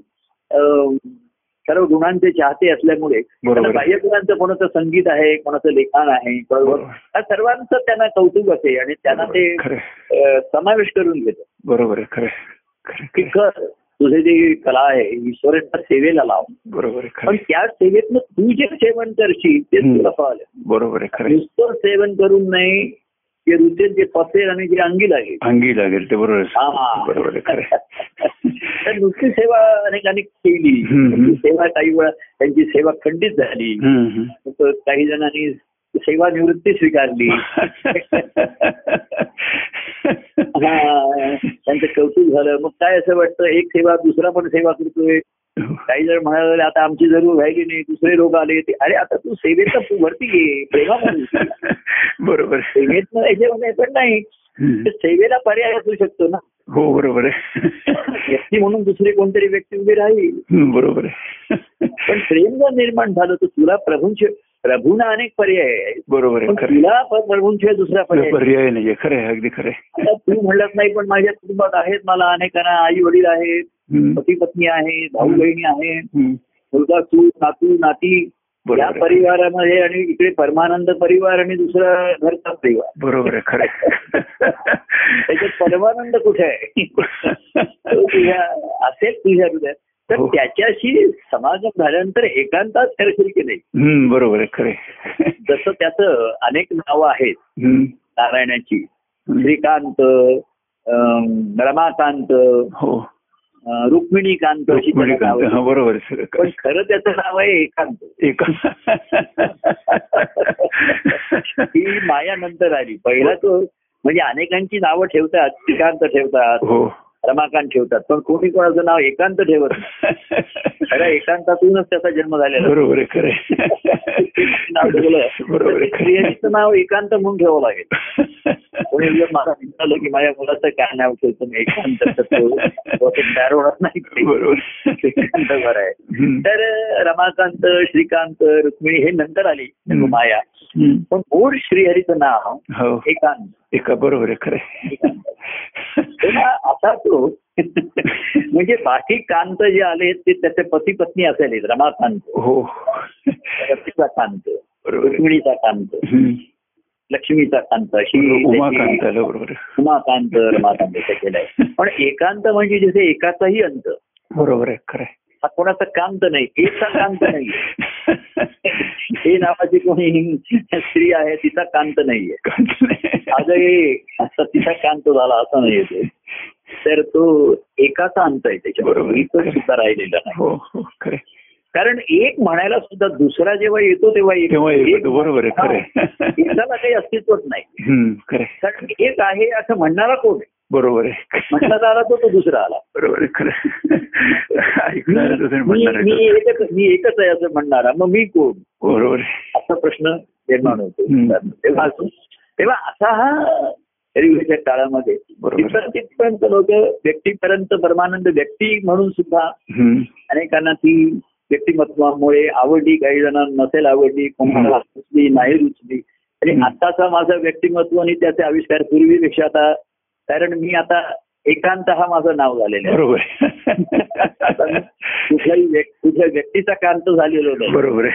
सर्व गुणांचे चाहते असल्यामुळे बाह्य गुणांचं कोणाचं संगीत आहे कोणाचं लेखन आहे बरोबर. हा सर्वांचं त्यांना कौतुक असे आणि त्यांना ते समावेश करून घेतं. बरोबर आहे खरं खरं की. कर तुझे जी कला आहे ईश्वराच्या सेवेला लाव. बरोबर आहे पण त्या सेवेतनं तू जे सेवन करशील ते. तुला फळ बरोबर नुसतं सेवन करून नाही जे रुचेल जे पसेल आणि जे अंगी लागेल. अंगी लागेल ते बरोबर. हा. बरोबर आहे खरं तर नुसती सेवा अनेकांनी केली. सेवा काही वेळा त्यांची सेवा खंडित झाली. काही जणांनी सेवा निवृत्ती स्वीकारली त्यांचं कौतुक झालं. मग काय असं वाटतं एक सेवा दुसरा पण सेवा करतोय? काही जण म्हणाले आता आमची जरूर राहिली नाही दुसरे लोक आले. ते अरे आता तू सेवेत तू वरती घे प्रेमामध्ये बरोबर. सेवेत याच्यामध्ये पण नाही. सेवेला पर्याय असू शकतो ना. हो बरोबर आहे. व्यक्ती म्हणून दुसरी कोणतरी व्यक्ती उभी राहील. बरोबर आहे. पण प्रेम जर निर्माण झालं तर तुला प्रभूंचे प्रभूंना अनेक पर्याय आहेत. बरोबर आहे तुला प्रभूंशिवाय दुसरा पर्याय नाही. खरं आहे अगदी खरं तू म्हणलंच नाही पण माझ्या कुटुंबात आहेत मला अनेकांना आई वडील आहेत. पती पत्नी आहे भाऊ बहिणी आहेत. मुलगा तू नातू नाती या. परिवारामध्ये आणि इकडे परमानंद परिवार आणि दुसरा घरचा परिवार बरोबर आहे खरं. त्याच्यात परमानंद कुठे आहे तुझ्या असेल तुझ्या हृदयात तर हो. त्याच्याशी समागम झाल्यानंतर एकांतात करशील की नाही बरोबर आहे खरं. जसं त्याचं अनेक नावं आहेत. नारायणाची श्रीकांत रमाकांत हो हा, आहेत. बरोबर पण खरं त्याचं नाव आहे एकांत. एक ही माया नंतर आली. पहिला तो म्हणजे अनेकांची नावं ठेवतात श्रीकांत ठेवतात हो. रमाकांत ठेवतात पण कोणी कोणाचं नाव एकांत ठेवत खरं एकांतातूनच त्याचा जन्म झालेला. बरोबर आहे खरं आहे. नाव ठेवलं. नाव एकांत म्हणून ठेवावं लागेल. कोणी मला विचारलं की माझ्या मुलाचं काय नाव ठेवतं मी तयार होणार नाही. बरोबर. एकांत बरं आहे. तर रमाकांत श्रीकांत रुक्मिणी हे नंतर आली. माया. पण मूळ श्रीहरीचं नाव हो. एकांत. एका बरोबर आहे खरं असा तो म्हणजे बाकी कांत जे आले ते त्याचे पती पत्नी असेल रमाकांत. हो. रतीचा कांत. रुक्मिणीचा कांत. लक्ष्मीचा कांत अशी उमाकांत. उमाकांत रमाकांत केलंय पण एकांत म्हणजे जसे एकाचाही अंत बरोबर आहे खरं. हा कोणाचा कांत नाही एकचा कांत नाही हे नावाची कोणी स्त्री आहे तिचा कांत नाहीये आजही असं तिचा कांत झाला असं नाही ते तर तो एकाचा अंत आहे बरोबर. त्याच्याबरोबर इतर सुद्धा राहिलेला नाही हो हो. कारण एक म्हणायला सुद्धा दुसरा जेव्हा येतो तेव्हा एक- बरोबर आहे खरं आहे. एकाला काही अस्तित्वच नाही. कारण एक आहे असं म्हणणारा कोण बरोबर आहे. म्हटला आला तो तो दुसरा आला. बरोबर मी. एकच मी एकच आहे असं म्हणणारा. मग मी कोण? बरोबर आहे. असा प्रश्न निर्माण होतो. तेव्हा तेव्हा असा हा रेल्वेच्या काळामध्ये तिथपर्यंत लोक व्यक्तीपर्यंत परमानंद व्यक्ती म्हणून सुद्धा. अनेकांना ती व्यक्तिमत्वामुळे आवडली काही जणांना नसेल आवडली कोणाला रुचली नाही रुचली आणि. आताचा माझं व्यक्तिमत्व आणि त्याचे आविष्कार पूर्वीपेक्षा आता कारण मी आता एकांत हा माझं नाव झालेलं आहे बरोबर. कुठल्याही कुठल्या व्यक्तीचा कांत झालेलो नाही बरोबर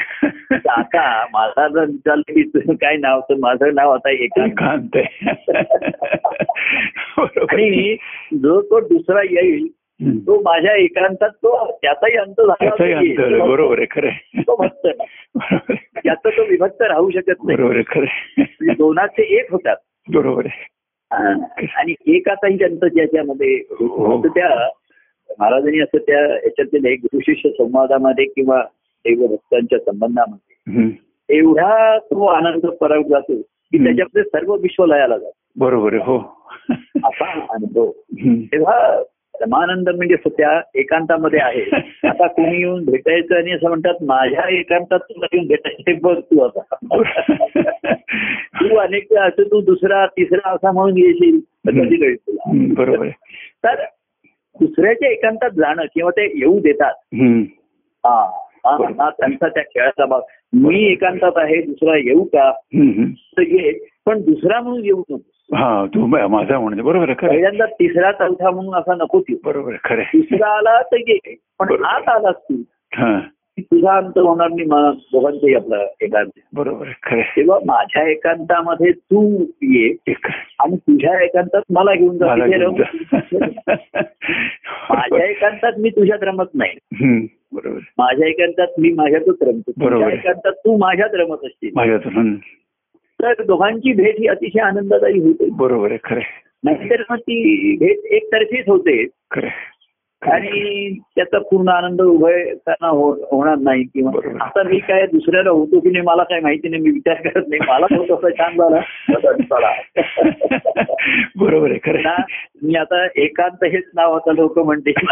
आता माझा जर विचारलं की तुझं काय नाव तर माझं नाव आता एकांत. आणि जो तो दुसरा येईल. तो माझ्या एकांतात तो त्याचाही अंत झाला. बरोबर आहे खरं. तो भक्त. त्याचा तो विभक्त राहू शकत नाही बरोबर खरं. म्हणजे दोनाचे एक होतात बरोबर आहे. आणि एकाचाही अंत ज्याच्यामध्ये हो. त्या महाराजांनी असं त्या याच्यातील एक शिष्य संवादामध्ये किंवा देवभक्तांच्या संबंधामध्ये हम्म. एवढा तो आनंद परत जातो की. त्याच्यामध्ये सर्व विश्व लयाला जातो बरोबर आहे हो असा अनुभव. तेव्हा रमानंद म्हणजे त्या एकांतामध्ये आहे. आता कोणी येऊन भेटायचं आणि असं म्हणतात माझ्या एकांतात तुला येऊन भेटायचं हे बघ तू आता. तू अनेक असं तू दुसरा तिसरा असा म्हणून येशील. कधी कळेल तुला बरोबर तर दुसऱ्याच्या एकांतात जाणं किंवा ते येऊ देतात. हा हा हा त्यांचा त्या खेळाचा भाग. मी एकांतात आहे दुसरा येऊ का. तर ये पण दुसरा म्हणून येऊ नको. हा तू मा- माझा म्हणते बरोबर आहे. पहिल्यांदा तिसरा चौथा म्हणून असा नकोच येऊ बरोबर खरं. दुसरा आला तर ये पण. आत आलास तू हा तुझा अंत होणार नाही मला दोघांचंही आपलं एकांत बरोबर खरं. तेव्हा माझ्या एकांतामध्ये तू ये आणि तुझ्या एकांतात मला घेऊन जा. माझ्या एकांतात मी तुझ्यात रमत नाही बरोबर. माझ्या एकांतात मी माझ्यातच रमतो बरोबर तुझ्या. एकांतात तू माझ्यात रमत हम्म. तर दोघांची भेट ही अतिशय आनंददायी होते बरोबर आहे खरं. नाहीतर मग ती भेट एकतर्फीच होते खरं. आणि त्याचा पूर्ण आनंद उभय त्यांना होणार नाही किंवा. आता मी काय दुसऱ्याला होतो की नाही मला काय माहिती नाही मी विचार करत नाही मला होत असं छान झाला. बरोबर आहे खरं. मी आता एकांत हेच नाव आता लोक म्हणते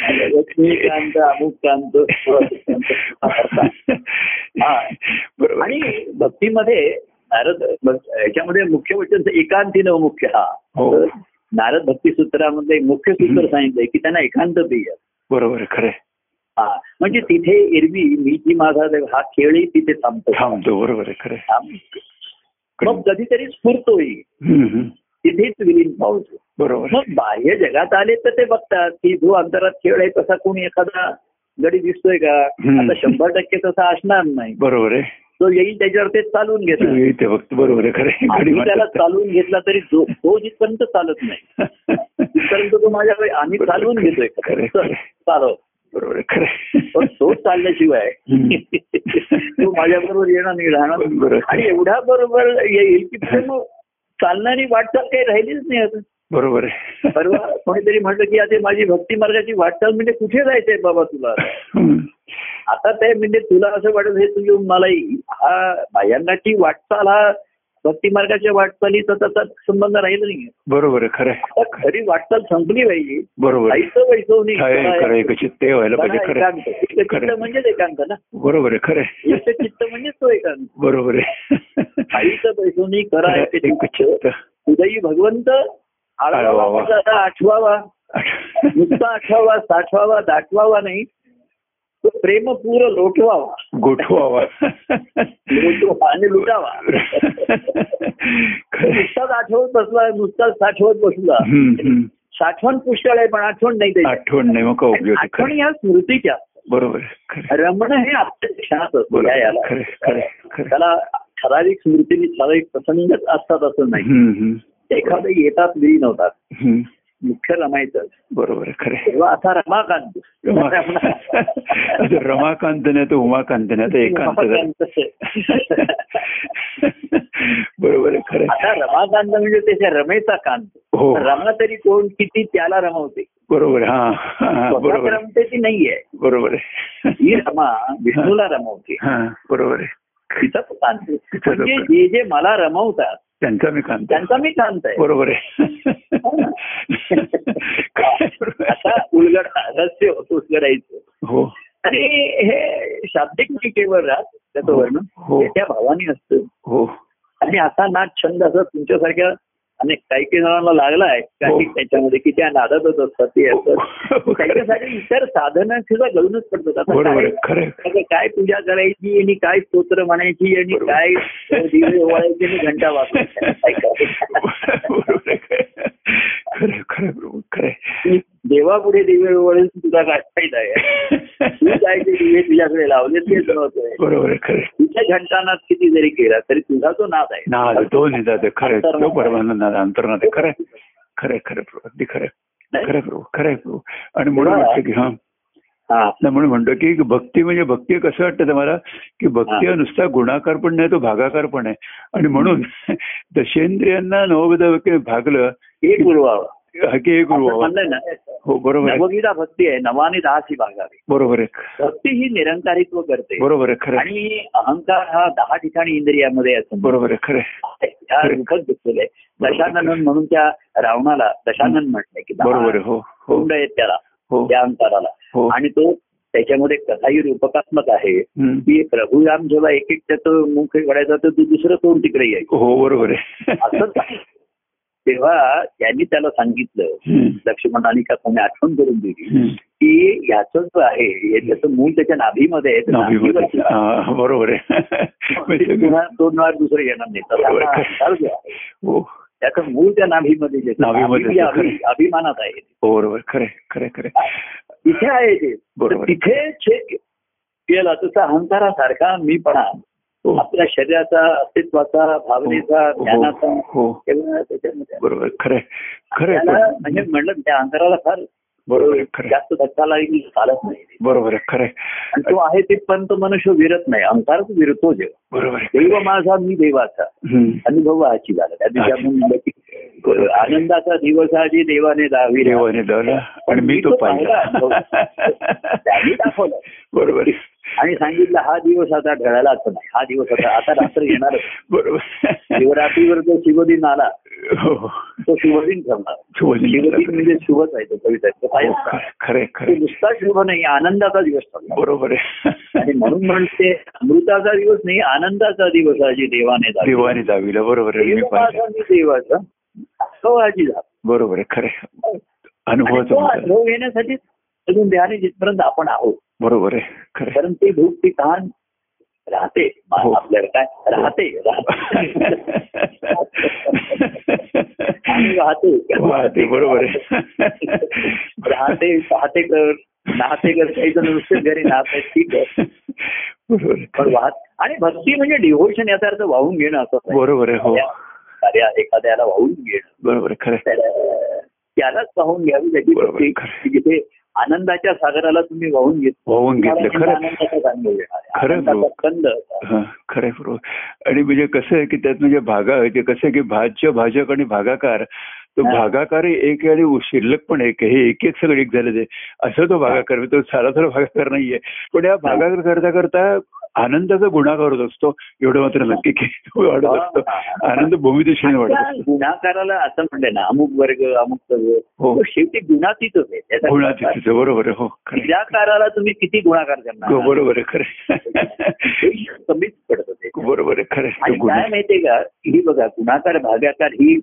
लक्ष्मीकांत अमुककांत हा. बरोबर आणि. भक्तीमध्ये नारद याच्यामध्ये मुख्य वचन एकांतीनं मुख्य हा हो. नारद भक्ती सूत्रामध्ये मुख्य सूत्र सांगितलंय की त्यांना एकांत प्रिय बरोबर खरं. हा म्हणजे तिथे एरवी मी जी माझा देव हा खेळही तिथे थांबतो थांबतो बरोबर आहे खरं मग कधीतरी स्फूर्तोही. तिथेच विलीन पावतो बरोबर. मग बाह्य जगात आले तर ते बघतात की जो अंतरात खेळ आहे तसा कोणी एखादा गडी दिसतोय का. आता शंभर टक्के तसा असणार नाही बरोबर आहे तो येईल त्याच्यावर ते चालून घेतात ते बघतो बरोबर आहे त्याला. चालवून घेतला तरी जो तो जिथपर्यंत चालत नाही तिथपर्यंत तो माझ्याकडे आम्ही चालवून घेतोय. चालव बरोबर आहे खरं आहे. पण तो चालल्याशिवाय. तो माझ्याबरोबर येणार नाही राहणार. आणि एवढ्या बरोबर येईल की चालणारी वाटचाल काही राहिलीच नाही आता बरोबर आहे. परवा कोणीतरी म्हटलं की आता माझी भक्ती मार्गाची वाटचाल म्हणजे कुठे जायचंय बाबा तुला. आता ते म्हणजे तुला असं वाटत हे तू येऊन मला हा बाह्यांगाची वाटचाल हा भक्ती मार्गाच्या वाटचालीचा त्याचा संबंध राहिला नाही बरोबर आहे खरं खरी वाटचाल संपली पाहिजे. बरोबर ते व्हायला पाहिजे खरं. म्हणजेच एकांत ना. बरोबर आहे खरं चित्त म्हणजेच तो एकांत. बरोबर आहे. आईचं बैसवणी करा चित्त. उदयी भगवंत आठवावा. नुसता आठवावा साठवावा दाटवावा नाही. तो प्रेम पूर लोटवावा गोठवावा आणि लुटावा. नुसताच आठवत बसला नुसताच साठवत बसला. साठवण पुष्कळ आहे पण आठवण नाही. आठवण नाही मग आठवण. या स्मृतीच्या बरोबर. रमण हे आपल्या आहे. त्याला ठराविक स्मृतीने ठराविक प्रसंगच असतात असं नाही. एखादं येतात विलीन होतात. मुख्य रमायचं बरोबर खरं. तेव्हा असा रमाकांत आता रमाकांत नाही तर उमाकांत नाही तर एकांत. बरोबर खरं. आता रमाकांत म्हणजे त्याच्या रमेचा कांत हो रमा तरी कोण किती त्याला रमवते बरोबर. हा बरोबर आहे. रमते ती नाहीये बरोबर ही रमा विष्णूला रमवते बरोबर आहे तिचा कांत तो म्हणजे कांत. जे जे मला रमवतात त्यांचा मी कांत. त्यांचा मी कांत आहे. बरोबर आहे. उलगड रहस्य होतो करायचं हो. आणि हे शाब्दिक नाही केवळ राहत त्याचं हो. वर्णन हो. त्या भावानी असतं. हो. आणि असा नाच छंद असं तुमच्यासारख्या अनेक काही काही जणांना लागलाय काही हो. त्याच्यामध्ये की त्या नादातच असतात ते असतात. त्याच्यासाठी इतर साधनं सुद्धा घालूनच पडतात आता काय पूजा करायची आणि काय स्तोत्र म्हणायची आणि. काय दिवे ओवाळायची आणि घंटा आहे खरं देवापुढे दिवे ओवाळून तुझा काय फायदा आहे? तू काय ते दिवे तुझ्याकडे लावले तेच नव्हतं बरोबर. तुझ्या घंटानाथ किती जरी केला तरी तुझा तो नाद आहे. नाद तो निदाद खरं. तो परमानंद नाद अंतर्नाद आहे. खरं. खरं खरं प्रभू. अगदी खरं. खरं प्रभू. खरं प्रभू. आणि म्हणून वाटतं की हा. हा. म्हणून म्हणतो की भक्ती म्हणजे भक्ती कसं वाटतं तुम्हाला? की भक्ती हा. नुसता गुणाकार पण नाही तो भागाकार पण आहे. आणि म्हणून दशेंद्रियांना नवविध भागलं एक उरवावा. हा असं. म्हणलंय ना हो बरोबर नवगीता भक्ती आहे नवाने दहाच ही भागावी बरोबर आहे भक्ती ही निरंकारित्व करते बरोबर आहे खरं. आणि अहंकार हा दहा ठिकाणी इंद्रियामध्ये असतो बरोबर आहे खरं. त्या आहे दशानन म्हणून त्या रावणाला दशानन म्हटलंय की बरोबर हो हो तोंड आहेत त्याला हो त्या अंतराला आणि तो त्याच्यामध्ये कथाही रूपकात्मक आहे. की प्रभुराम जेव्हा एक एक त्याचं मुख घडायचं तर तू दुसरं तोंड तिकडे यायचं हो बरोबर आहे आहे तेव्हा त्यांनी त्याला सांगितलं. लक्ष्मणाने का कोणी आठवण करून दिली. की ह्याचं जो आहे त्याचं मूळ त्याच्या नाभीमध्ये आहे बरोबर आहे. म्हणजे दोन वार दुसरं येणार नाही. हा त्याचं मूळ त्या नाभीमध्ये अभिमानात आहे. हो, बरोबर. खरे खरे खरे तिथे आहे ते. बरोबर. तिथे छेद केला तसा अहंकारासारखा मीपणा हो आपल्या शरीराचा अस्तित्वाचा भावनेचा हो, ज्ञानाचा हो. त्याच्यामध्ये. बरोबर. खरे खरे म्हणजे म्हणलं त्या अंतराला फार बरोबर. जास्त धक्का लागेल चालत नाही. बरोबर खरे आणि तो आहे तिथपर्यंत मनुष्य विरत नाही. अंतराच विरतो जेव्हा. बरोबर देव माझा मी देवाचा. अनुभव हाची झाला. त्या दिवशी आपण आनंदाचा दिवस आजी देवाने दावी. देवाने दावला. आणि मी तो पाहिला. त्यांनी दाखवलं. बरोबर. आहे. आणि सांगितलं हा दिवस आता ढळालाच नाही. हा दिवस आता आता रात्र येणारच बरोबर. शिवरात्रीवर जो शिवदिन आला हो. हो. तो शिवदिन ठरणार. शिवदिन म्हणजे शुभच आहे तो कविता हो, खरं- खरं नुसता शुभ नाही आनंदाचा दिवस ठरला बरोबर आहे. आणि म्हणून म्हणते अमृताचा दिवस नाही आनंदाचा दिवस आजी देवाने दावी. देवाने दाविला. बरोबर आहे देवाचा. बरोबर आहे खरे. अनुभव घेण्यासाठी अजून ध्यानी जिथपर्यंत आपण आहोत. बरोबर आहे खरे कारण ती भूक ती तहान राहते. हो. आपल्याला काय? राहते राहते. वाहते. बरोबर आहे. राहते पाहते कर नाहते कर काही जण नुसते घरी नाहत ठीक आहे. बरोबर पण. वाहत आणि भक्ती म्हणजे डिव्होशन याचा अर्थ वाहून घेणं असं. बरोबर आहे हो. कार्या एखाद्याला वाहून घेणं. बरोबर खरं त्यालाच वाहून घ्यावी त्याची जिथे आनंदाच्या सागराला तुम्ही वाहून घेत वाहून घेतलं खरं. खरं, बरोबर. हा आणि म्हणजे कसं आहे की त्यात म्हणजे भागा ते कसं आहे की भाज्य भाजक आणि भागाकार तो हा. भागाकार एक आणि शिल्लक पण एक. हे एक एक सगळं एक झालं ते. असं तो भागाकार तो सारा सारा भागाकार नाहीये. पण या भागाकार करता करता आनंदाचा गुणाकार होत असतो एवढं मात्र नक्की की तो वाढत असतो. आनंद भूमिदेशाने वाढत असतो. गुणाकाराला असं म्हणले ना अमुक वर्ग अमुक हो. शेवटी गुणातीतच आहे. त्याचा गुणाची तिचं बरोबर हो. निराकाराला तुम्ही किती गुणाकार हो, करणार बरोबर आहे खरं. कमीच पडतं ते बरोबर आहे खरं. आणि काय माहितीये का? ही बघा गुणाकार भागाकार ही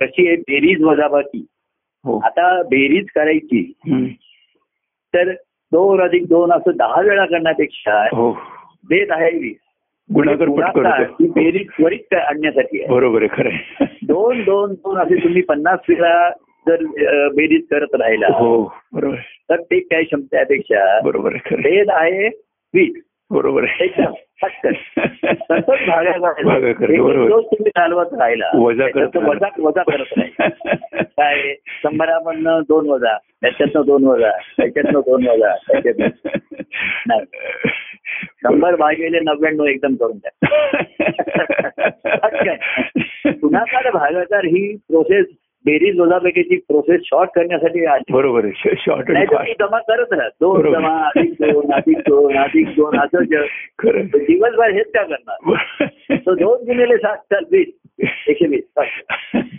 कशी आहे? बेरीज वजाबाकी. हो. आता बेरीज करायची. तर दोन अधिक दोन असं दहा वेळा करण्यापेक्षा बेत आहे वीस बेरीज त्वरित आणण्यासाठी आहे बरोबर आहे खरं. दोन दोन दोन असे तुम्ही पन्नास वेळा जर बेरीज करत राहिला हो बरोबर. तर ते काय क्षमतेपेक्षा बरोबर. भेद आहे वीस बरोबर एकदम. दिवस तुम्ही चालवत राहिला वजा करत वजा वजा करत राहिला काय शंभरामधनं दोन वजा त्याच्यातनं दोन वजा त्याच्यातनं दोन वजा त्याच्यातनं नाही. शंभर भागिले नव्याण्णव एकदम करून द्या. गुणाकार भागाकार ही प्रोसेस बेरीज वजापैकीची प्रोसेस शॉर्ट करण्यासाठी आली. बरोबर शॉर्ट जमा करत राहा. दोन. जमा अधिक दोन अधिक दोन अधिक दोन असं दिवसभर हेच काय करणार. तो दोन गुणिले सात चाल वीस. एकशे वीस. साठ.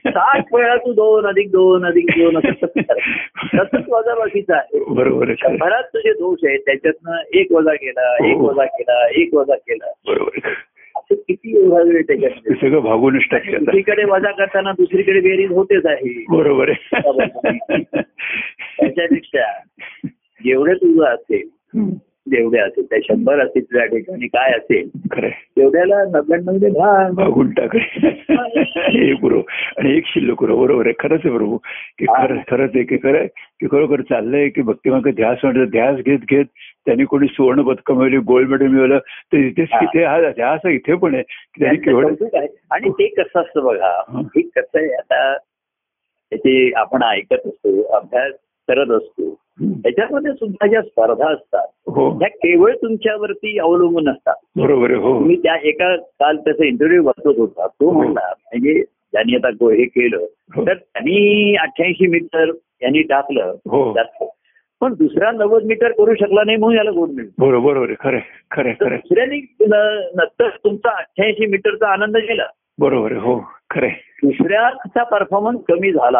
साठ वेळा तू दोन अधिक दोन अधिक दोन असं. तसंच वजाबाकीचं आहे. बरोबर शंभरात तुझे दोष आहेत. त्याच्यातनं एक वजा केला एक हो. वजा केला एक वजा केला. बरोबर. असं किती सगळं भागूनच टाकतात दुसरीकडे वजा करताना दुसरीकडे बेरीज होतेच आहे. बरोबर आहे. त्याच्यापेक्षा जेवढे तुझं असेल हम्म. जेवढे असेल त्या शंभर असेल तुझ्या ठिकाणी काय असेल. तेवढ्याला नव्याण्णव भागून टाक हे गुरु आणि एक शिल्लक गुरु बरोबर आहे खरंच आहे प्रभू की खरं खरंच आहे की खरं की खरोखर चाललंय की भक्तिमार्ग ध्यास म्हणतात ध्यास घेत घेत त्यांनी कोणी सुवर्ण पदक मिळवली गोल्ड मेडल मिळवलं तर इथेच. तिथे हा ध्यास इथे पण आहे त्यांनी केवळ. आणि ते कसं असतं बघा हा. कसं आहे आता त्याचे आपण ऐकत असतो अभ्यास करत असतो. त्याच्यामध्ये सुद्धा ज्या स्पर्धा असतात त्या केवळ तुमच्यावरती अवलंबून असतात बरोबर हो तुम्ही त्या एका काल त्याचा इंटरव्ह्यू वाचत होता तो हो. म्हणला म्हणजे ज्यांनी आता हे केलं हो. तर त्यांनी अठ्ठ्याऐंशी मीटर यांनी टाकलं हो. जास्त पण दुसरा नव्वद मीटर करू शकला नाही म्हणून याला गोड मिळतो बरोबर खरं खरं खरं. दुसऱ्याने नंतर तुमचा अठ्ठ्याऐंशी मीटरचा आनंद गेला बरोबर हो खरंय दुसऱ्याचा परफॉर्मन्स कमी झाला.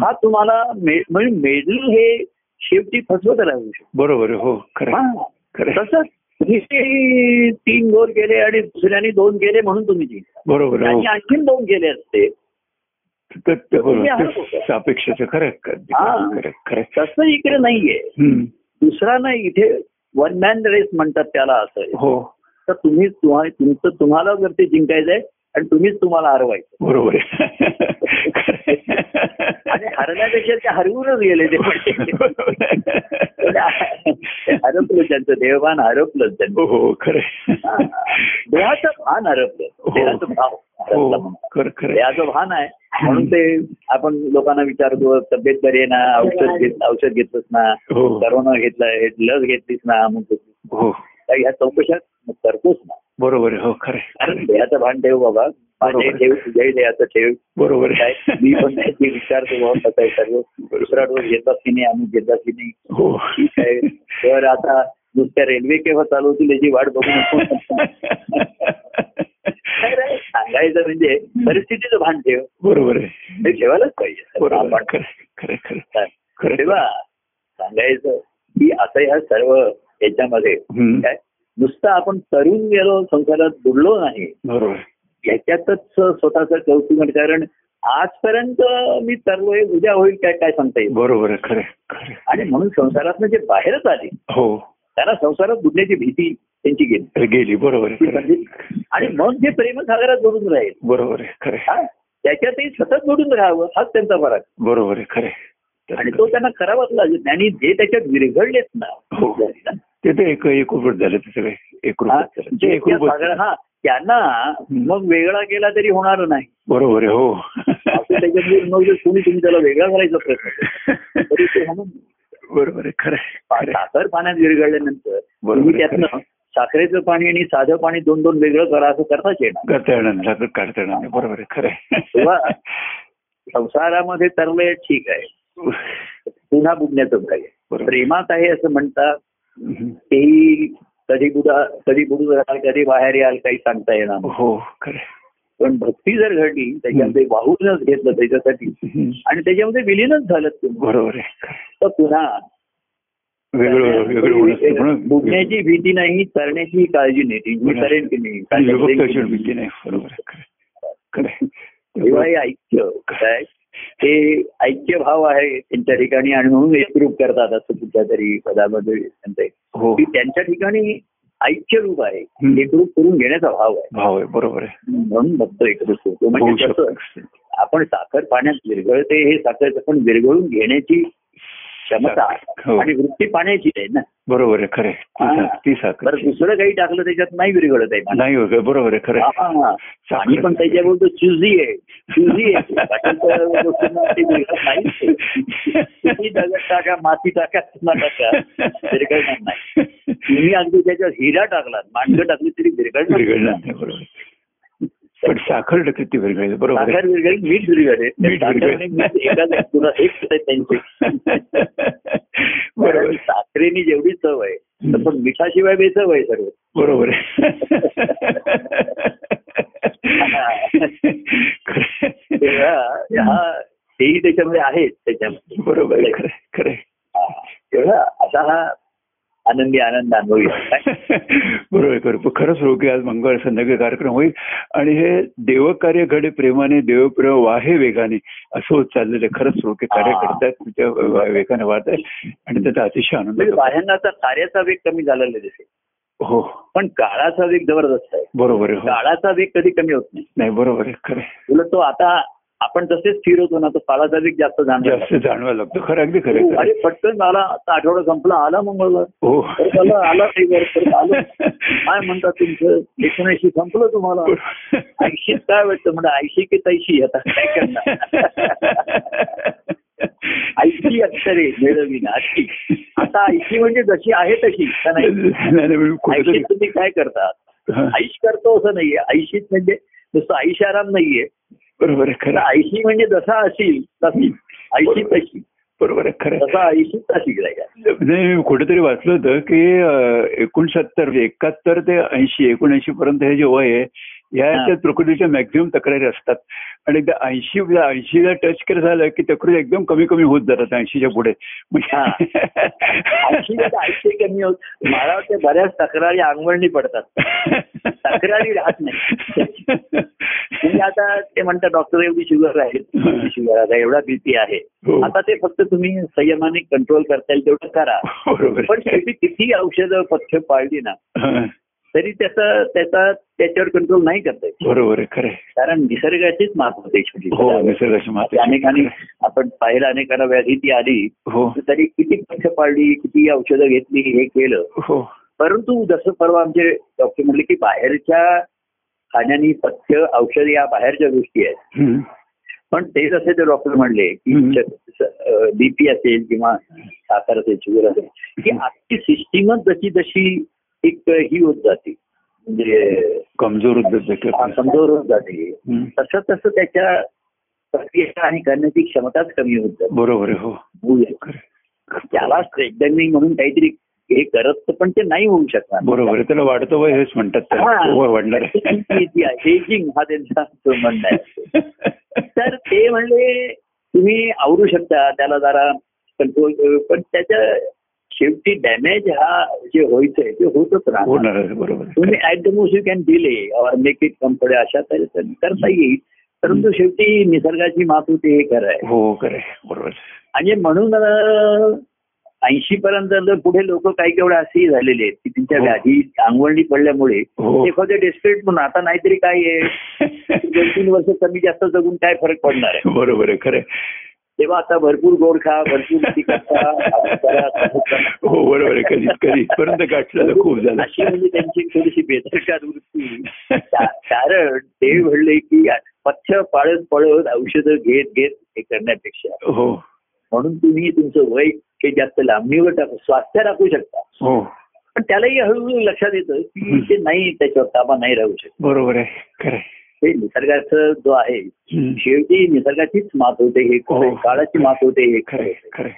हा तुम्हाला मे- म्हणजे मेडल हे शेवटी फसवत राहू शकतो. बरोबर हो खरं. खरं तसंच तुम्ही तीन गोल केले आणि दुसऱ्याने दोन केले म्हणून तुम्ही जिंकला. बरोबर त्यांनी हो. आणखीन दोन केले असते. हा. आहे. तसं इकडे नाहीये. दुसरा नाही इथे वन मॅन रेस म्हणतात त्याला असं. हो. तर तुम्ही तुम्हा- तुमचं तुम्हाला जर ते जिंकायचंय आणि तुम्हीच तुम्हाला हरवायचं. बरोबर. आणि हरण्यापेक्षा ते हरवूनच गेले ते. हरपलं त्यांचं देवभान हरपलं त्यांचं. हो हो खरं. देहाचं भान हरपलं. हो. देहाचं भाव हरपलं हो भान आहे. म्हणून ते आपण लोकांना विचारतो तब्येत बरी आहे ना? औषध घेत औषध घेतलंस ना? करोना घेतलाय लस घेतलीस ना? हो. ह्या चौकशात करतोच ना. बरोबर आहे हो खरं आहे. कारण देहाचं भान ठेव बाबा. माझे. ठेव तुझ्याही देहाचं ठेव. बरोबर काय? आहे मी पण नाही ते विचारतो बाबा कसं आहे. सर्व दुसरा डोस घेतलास की नाही आम्ही घेतला की नाही? हो. ठीक आहे. तर आता नुसत्या रेल्वे केव्हा चालू होतील याची वाट बघू नको. काय रे, सांगायचं म्हणजे परिस्थितीचं भान ठेव. बरोबर आहे. हे ठेवायलाच पाहिजे. काय? तेव्हा सांगायचं की असं ह्या सर्व याच्यामध्ये. काय? नुसतं आपण तरुण गेलो संसारात बुडलो नाही. याच्यातच स्वतःचं कौतुक. कारण आजपर्यंत मी तरलोय उद्या होईल काय काय सांगता येईल बरोबर आहे खरं. आणि म्हणून संसारात जे बाहेरच आले हो त्यांना संसारात बुडण्याची भीती त्यांची गेली गेली बरोबर आणि मग जे प्रेमसागरात जोडून राहील बरोबर आहे खरं. हा, त्याच्यातही सतत जोडून राहावं हाच त्यांचा फरक बरोबर आहे खरं. आणि तो त्यांना करावाच लागेल आणि जे त्याच्यात विरघडलेत ना हो. ते तर एक एकरूपच झालं ते सगळे. एकरूप हा, ते हा त्यांना मग वेगळा केला तरी होणार नाही. बरोबर आहे हो. मग कोणी तुम्ही त्याला वेगळा करायचा केला, तरी ते म्हणून. बरोबर आहे खरं. साखर पाण्यात विरघळल्यानंतर बरोबर तुम्ही त्यातनं साखरेचं पाणी आणि साधं पाणी दोन दोन वेगळं करा असं करताच येणार. करता येणार काढता येणार बरोबर आहे खरं तेव्हा. संसारामध्ये तरले ठीक आहे. पुन्हा बुडण्याचं आहे. बरोबर. प्रेमात आहे असं म्हणतात. तेही कधी बुडा कधी बुडू राहाल कधी बाहेर याल काही सांगता येणार. हो. पण भक्ती जर घडली त्याच्यामध्ये वाहूनच घेतलं त्याच्यासाठी. आणि त्याच्यामध्ये विलीनच झालं तुम्ही बरोबर. तर पुन्हा बुडण्याची भीती नाही तरण्याची काळजी नाही ती मी करेन की नाही. भीती नाही बरोबर. तेव्हा हे ऐक्य काय ते ऐक्य भाव आहे त्यांच्या ठिकाणी आणि म्हणून एकरूप करतात असं कुठल्या तरी पदामध्ये. हो. की त्यांच्या ठिकाणी ऐक्य रूप आहे. एकरूप करून घेण्याचा भाव आहे. भाव आहे. बरोबर आहे. म्हणून भक्त एकरूप होतो म्हणजे आपण साखर पाण्यात विरघळते हे साखर पण विरघळून घेण्याची क्षमता हो. आणि वृत्ती पाण्याची आहे ना. बरोबर आहे खरं. ती साखर. दुसरं काही टाकलं त्याच्यात नाही विरघळत आहे. नाही बरोबर आहे खरं आहे. पाणी पण त्याच्यावर तो चुजी आहे. चुजी आहे. दगड टाका माती टाका टाका. विरघळणार नाही. तुम्ही अगदी त्याच्यात हिरा टाकलात मांडगं टाकली तरी विरघळणार विरघळणार नाही. नाही बरोबर आहे. पण साखर टक्के ती विरघळली बरोबर साखर आहे. विरघळी मीठ विरघळे मीठ एक त्यांचे. बरोबर. साखरेने जेवढी चव आहे पण मिठाशिवाय बेचव आहे सर्व. बरोबर आहे. तेव्हा हा तेही त्याच्यामध्ये आहेत त्याच्यामध्ये. बरोबर आहे खरं खरं. तेव्हा असा हा आनंदी आनंद? बरोबर खरंच की आज मंगळ संध्याकाळी कार्यक्रम होईल आणि हे देवकार्य घडे प्रेमाने देवप्रेम वाहे वेगाने असं होत चाललेलं खरंच की कार्य. करतायत तुमच्या वेगाने वाढत आहे आणि त्याचा अतिशय आनंद म्हणजे होतो. बाह्यांनाचा कार्याचा वेग कमी झालेला दिसेल हो पण काळाचा वेग जबरदस्त आहे बरोबर आहे हो. काळाचा वेग कधी कमी होत नाही नाही बरोबर आहे खरं. उलट तो आता आपण तसेच स्थिर होतो ना तो काळाचा वेग जास्त जास्त जाणवायला लागतो. खरं अगदी खरं अरे. पटकन आला आता आठवडा संपला आला मंगळवार. हो. तर आला नाही वर परत आलं. काय म्हणतात तुमचं? एकोणऐंशी संपलं तुम्हाला? ऐंशीत काय वाटतं? म्हणजे ऐंशी की तैशी आता? काय करणार? ऐंशी अक्षरे मिळवीन अशी. आता ऐंशी म्हणजे जशी आहे तशी का नाही? नाही, नाही, मी कुठेतरी- ऐंशीत तुम्ही काय करतात हा, ऐश करतो असं नाहीये. ऐंशीत म्हणजे नुसतं ऐशाराम नाहीये. बरोबर खरं. ऐंशी म्हणजे जसा असेल तशी ऐंशी तशी. बरोबर खरं. तसा ऐंशी तशी मी कुठेतरी वाचलं होतं की एकोणसत्तर एकाहत्तर ते ऐंशी एकोणऐंशी पर्यंत हे जे वय आहे या प्रकृतीच्या मॅक्झिमम तक्रारी असतात. आणि एकदा ऐंशी ऐंशीला टच केलं झालं की तक्रारी एकदम कमी कमी होत जातात ऐंशीच्या पुढे. म्हणजे ऐंशी कमी होत. मला वाटतं बऱ्याच तक्रारी अंगवळणी पडतात. तक्रारी राहत नाही. म्हणजे आता ते म्हणतात डॉक्टर एवढी शुगर आहे शुगर आता एवढा बीपी आहे. हो. आता ते फक्त तुम्ही संयमाने कंट्रोल करता येईल तेवढं करा. पण शेवटी किती औषधं पथ्य पाळली ना. तरी त्याचा त्याचा त्याच्यावर कंट्रोल नाही करता येत. बरोबर आहे खरं. कारण निसर्गाचीच माफ होते शेवटी हो निसर्गाची माते अनेकांनी आपण पाहिलं अनेकांना व्याधी ती आली हो. तरी किती पथ्य पाळली किती औषधं घेतली हे केलं. हो. परंतु जसं परवा आमचे डॉक्टर म्हणले की बाहेरच्या खाण्यानी पथ्य औषध या बाहेरच्या गोष्टी आहेत. पण ते जसे ते डॉक्टर म्हणले. की बीपी असेल किंवा साखर असेल शुगर असेल की आजची सिस्टीमच जशी जशी एक ही होत जाते. म्हणजे कमजोर होत कमजोर होत जाते. तसं तसं त्याच्या प्रक्रिया आणि करण्याची क्षमताच कमी होत जाते. बरोबर हो. त्याला स्ट्रेटनिंग म्हणून काहीतरी हे करत पण ते नाही होऊ शकणार. बरोबर त्याला वाढतं वय हेच म्हणतात त्याला. हा. हा त्यांचा तो म्हणणं आहे. तर ते म्हणले तुम्ही आवरू शकता त्याला जरा कंट्रोल पण त्याच्या शेवटी डॅमेज हा जे व्हायचंय ते होतच राहणार बरोबर. तुम्ही at the most you can delay और मेक इट कम्फर्ट अशा करता येईल परंतु शेवटी निसर्गाची मात होते हे खरं आहे हो खरं. बरोबर. आणि म्हणून ऐंशी पर्यंत जर पुढे लोक काही केवढे असेही झालेले आहेत की त्यांच्या हो. व्याधी अंगवळणी पडल्यामुळे हो. एखादे डेस्परेट म्हणून आता नाहीतरी काय आहे दोन तीन वर्ष कमी जास्त जगून काय फरक पडणार आहे बरोबर आहे खरं. तेव्हा आता भरपूर गोड खा भरपूर. हो बरोबर आहे पर्यंत गाठलेलं खूप झालं. अशी म्हणजे त्यांची थोडीशी बेदरकार वृत्ती कारण ते म्हणले की पथ्य पाळत पळत औषधं घेत घेत हे करण्यापेक्षा. हो. म्हणून तुम्ही तुमचं वय काही जास्त लांबणीवर टाकू स्वास्थ्य राखू शकता. हो. पण त्यालाही हळूहळू लक्षात येतं की ते नाही त्याच्यावर ताबा नाही राहू शकत. बरोबर आहे खरं आहे. हे निसर्गाचं जो आहे. शेवटी निसर्गाचीच मात होते हे खरं. हो. काळाची मात होते हे खरं.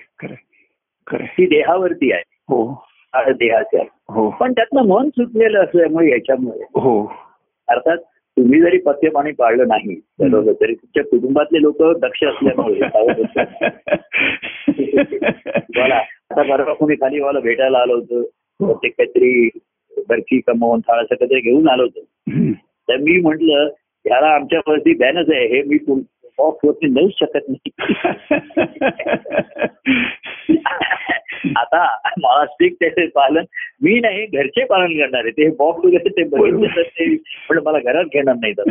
ती देहावरती आहे हो काळ देहाचे आहे हो पण त्यातनं मन सुटलेलं असल्यामुळे याच्यामुळे हो अर्थात तुम्ही जरी पथ्य पाणी पाळलं नाही बरोबर तरी तुमच्या कुटुंबातले लोक दक्ष असल्यामुळे. मला आता परवा कोणी खाली मला भेटायला आलं होतं ते काहीतरी बर्फी कमवून थाळ असं काहीतरी घेऊन आलं होतं. तर मी म्हंटल ह्याला आमच्यावरती बॅनच आहे. हे मी बॉक्स वरती नेऊच शकत नाही. आता मला स्ट्रिक्ट त्याचे पालन मी नाही घरचे पालन करणार. आहे ते बॉक्स वगैरे ते बघितले ते. पण मला घरात घेणार नाही तर.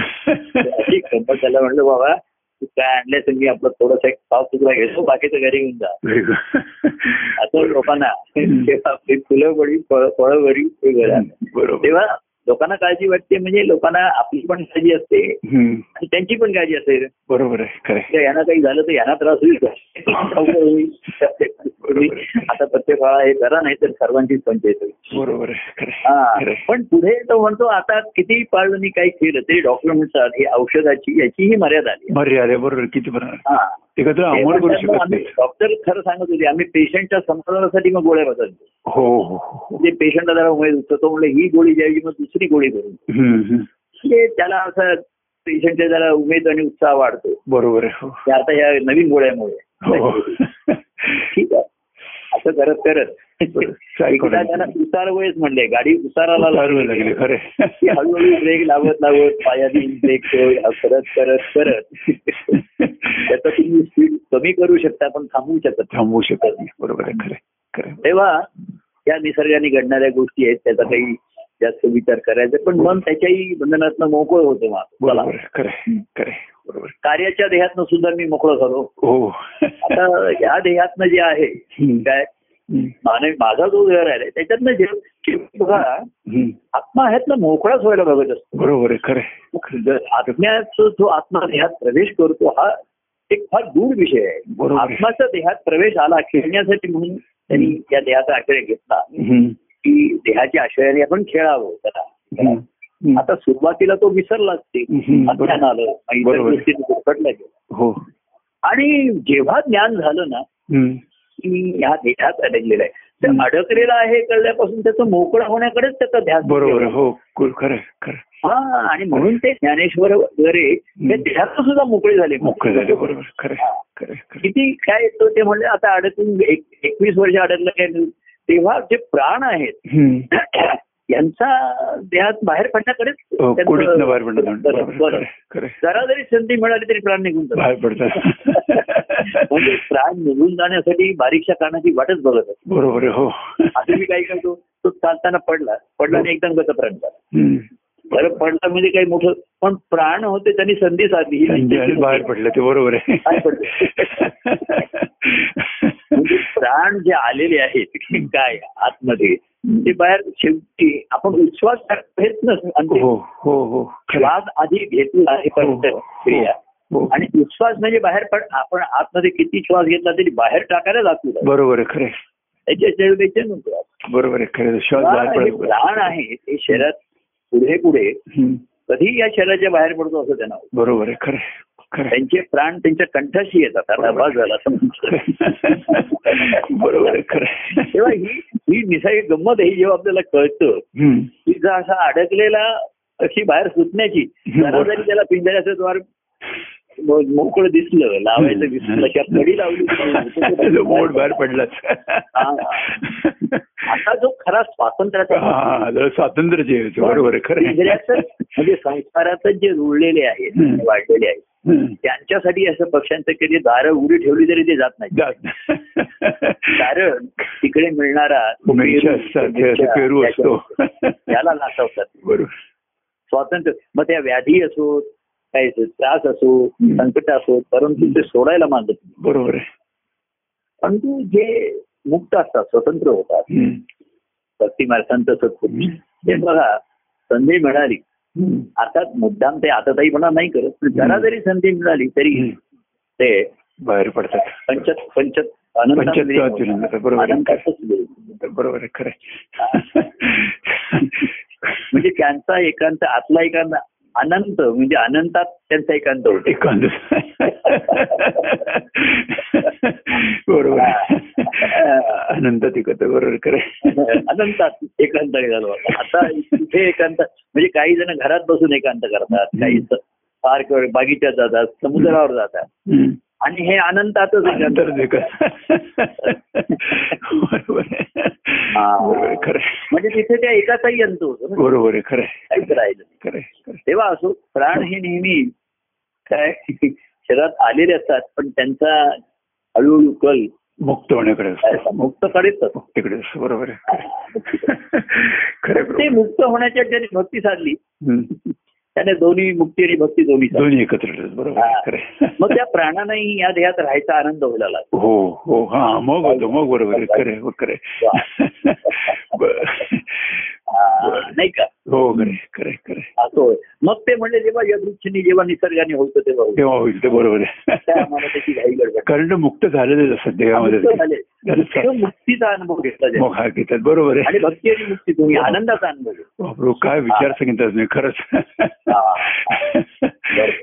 अशी गंमत त्याला म्हणलं बाबा तू काय आणले तर मी आपलं थोडंसं एक पाव तुकडा घेतो. बाकीचं घरी घेऊन जा. असं लोकांना तेव्हा फुलं बळी फळ फळं बरी ते घरात. बरोबर. तेव्हा लोकांना काळजी वाटते म्हणजे लोकांना आपली पण काळजी असते. आणि त्यांची पण काळजी असते बरोबर आहे यांना काही झालं तर यांना त्रास होईल का? होईल. आता प्रत्येक वेळा हे करा नाही तर सर्वांचीच पंचायत होईल. बरोबर. हा. पण पुढे तो म्हणतो आता किती पाळलं मी काही केलं तरी डॉक्टर म्हणतात ही औषधाची याचीही मर्यादा आली. मर्यादा बरोबर किती हा. डॉक्टर खरं सांगत होते आम्ही पेशंटच्या समाधानासाठी मग गोळ्या बदलतो. हो हो हो म्हणजे पेशंटला जरा उमेद होतो तो म्हणलं ही गोळी द्यायची मग दुसरी गोळी करून. म्हणजे त्याला असं पेशंटच्या जरा उमेद आणि उत्साह वाढतो. बरोबर हो. आता या नवीन गोळ्यामुळे. हो. ठीक आहे. असं करत करत. उतार वयच म्हणले गाडी उताराला लागले. लागली खरे हळूहळू ब्रेक लावत लावत पायाने ब्रेक करत करत करत. त्याचा तुम्ही स्पीड कमी करू शकता पण थांबवू शकत. थांबवू शकत नाही. बरोबर आहे खरे खरे तेव्हा या निसर्गाने घडणाऱ्या गोष्टी आहेत त्याचा काही जास्त विचार करायचा पण मन त्याच्याही बंधनातनं मोकळं होतं मग चला बरोबर कार्याच्या देहातनं सुद्धा मी मोकळं झालो. हो. आता या देहातनं जे आहे. काय? माझा जो देह राहिलाय त्याच्यातनं जे बघा. आत्मा ह्यातनं मोकळाच व्हायला बघत असतो. बरोबर आहे खरे आत्म्याचा जो आत्मा देहात प्रवेश करतो हा एक फार दूर विषय आहे. आत्माचा देहात प्रवेश आला खेळण्यासाठी म्हणून त्यांनी या देहाचा आश्रय घेतला. की देहाच्या आश्रयाने आपण खेळावं त्याला. आता सुरुवातीला तो विसरलाच ते हम्म. अज्ञान आलं. गोष्टी हो. आणि जेव्हा ज्ञान झालं ना. की ह्या देहात अडकलेला आहे. ते अडकलेलं आहे कळल्यापासून त्याचं मोकळं होण्याकडेच त्याचा ध्यास बरोबर. हो. खरं. हा आणि म्हणून ते ज्ञानेश्वर वगैरे हे ध्यास सुद्धा मोकळे झाले. मोकळं झालं. बरोबर. खरं. किती काय येतो ते म्हणले आता अडकून एक- एकवीस वर्ष अडकलं काय. तेव्हा जे प्राण आहेत. यांचा देहात बाहेर पडण्याकडेच हो. जरा जरी संधी मिळाली तरी प्राण निघून जातात. बाहेर पडतात. म्हणजे प्राण निघून जाण्यासाठी बारीकशा कारणाची वाटच बघत बरोबर आहे हो. असं मी काही करतो तो चालताना पडला पडला आणि एकदम कसं प्राण झाला. बरं पडला म्हणजे काही मोठं पण प्राण होते त्यांनी संधी साधली. बाहेर पडलं ते बरोबर आहे. प्राण जे आलेले आहेत काय आतमध्ये ते बाहेर शेवटी आपण विश्वास घेत नसतो हो हो हो. श्वास आधी घेतला परत हो, क्रिया हो आणि विश्वास म्हणजे बाहेर पड आपण आतमध्ये किती श्वास घेतला तरी बाहेर टाकायला लागतो बरोबर आहे खरं. त्याच्या बरोबर आहे खरं. श्वास हे प्राण आहे ते शरीरात पुढे पुढे. कधी या शरीराच्या बाहेर पडतो असं त्यांना. बरोबर आहे खरं. त्यांचे प्राण त्यांच्या कंठाशी येतात आता. बस झाला. बरोबर. तेव्हा ही ही निसर्ग गंमत आहे जेव्हा आपल्याला कळतं. की जर असा अडकलेला अशी बाहेर सुटण्याची जरा त्याला पिंजऱ्याचं द्वार मोकळं दिसलं लावायचं दिसलं किंवा कडी लावली मोड बाहेर पडलाच आता जो खरा स्वातंत्र्याचा हा स्वातंत्र्य जे बरोबर खरं म्हणजे संस्कारातच जे रुळलेले आहेत. वाढलेले आहेत. त्यांच्यासाठी असं पक्ष्यांचं कधी दारं उडी ठेवली तरी ते जात नाही कारण तिकडे मिळणारा पेरू, असतो त्याला नाचवतात बरोबर स्वातंत्र्य मग त्या व्याधी असो काय त्रास असो. संकट असो परंतु ते सोडायला नाही. बरोबर परंतु जे मुक्त असतात स्वतंत्र होतात. भक्ती हम्म. ते बघा संधी मिळाली. आता मुद्दाम ते आता ताईपणा नाही करत जरा जरी संधी मिळाली तरी. ते बाहेर पडतात. पंचत पंचत बरोबर खरं. म्हणजे त्यांचा एकांत आतला एकांत अनंत म्हणजे अनंतात त्यांचा एकांत होतो. एकांत. बरोबर. आहे. अनंत तिकत बरोबर खरं अनंतात एकांत झालो आता इथे एकांत म्हणजे काही जण घरात बसून एकांत करतात. काही पार्क बागीच्यात जातात समुद्रावर जातात. आणि हे. बरोबर आहे, खरं. म्हणजे तिथे त्या एकाचाही अंत होतो बरोबर आहे खरं. काहीच राहिलं. खरं. तेव्हा असो प्राण हे नेहमी काय शरीरात आलेले असतात पण त्यांचा हळूहळू कल मुक्त होण्याकडे असतो. मुक्त कडेच असतो तिकडे बरोबर आहे खरं आहे, ते. मुक्त होण्याच्या भक्ती साधली. त्याने दोन्ही मुक्ती आणि भक्ती दोन्ही. दोन्ही एकत्र बरोबर. मग त्या प्राणानेही या देहात राहायचा आनंद व्हायला लागला हो हो हा मग होतो मग बरोबर खरं खरं नाही का? हो खरं खरं खरं आहे. असं. मग ते म्हणजे जेव्हा यदृच्छिनी जेव्हा निसर्गाने होतं तेव्हा. तेव्हा होईल ते बरोबर आहे. कारण मुक्त झालेलेच असतात. मुक्त मुक्तीचा अनुभव घेतला हा घेतात बरोबर आणि आहे भक्ती आणि मुक्ती तुम्ही आनंदाचा अनुभव काय विचार सांगितलं तुम्ही खरंच.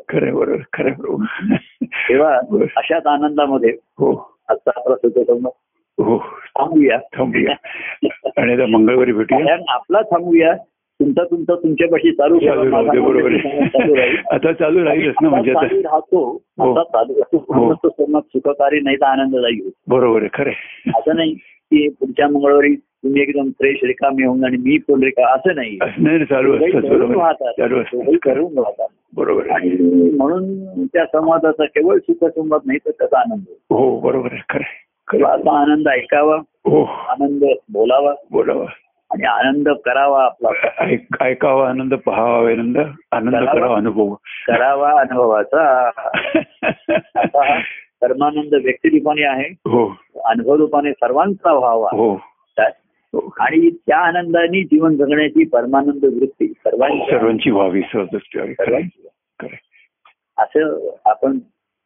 खरं बरोबर. खरं बरोबर तेव्हा. अशाच आनंदामध्ये हो. आजचा आपला सुखसंवाद हो. थांबूया. थांबूया. आणि आता मंगळवारी भेटूया. आपला थांबूया. तुमचा तुमचा तुमच्यापाशी चालू बरोबर आता चालू राहीलच ना म्हणजे हो. हो. संवाद सुखकारी नाही तर आनंददायी बरोबर आहे खरं. असं नाही की पुढच्या मंगळवारी तुम्ही एकदम फ्रेश रिकामी होऊन आणि मी पण रिका असं नाही. चालू करून बरोबर राहतात. म्हणून त्या संवादाचा केवळ सुखसंवाद नाही तर त्याचा आनंद. हो बरोबर आहे खरं. खरं आनंद ऐकावा हो. आनंद बोलावा बोलावा. आणि आनंद करावा आपला. ऐक- ऐकावा आनंद पहावा आनंद आनंद करावा. अनुभव. करावा अनुभवाचा. आता हा परमानंद व्यक्तिरूपाने आहे. हो. अनुभव रूपाने सर्वांचा व्हावा. हो? हो. आणि त्या आनंदाने जीवन जगण्याची परमानंद वृत्ती सर्वांची. सर्वांची व्हावी. सर्वांची. असं आपण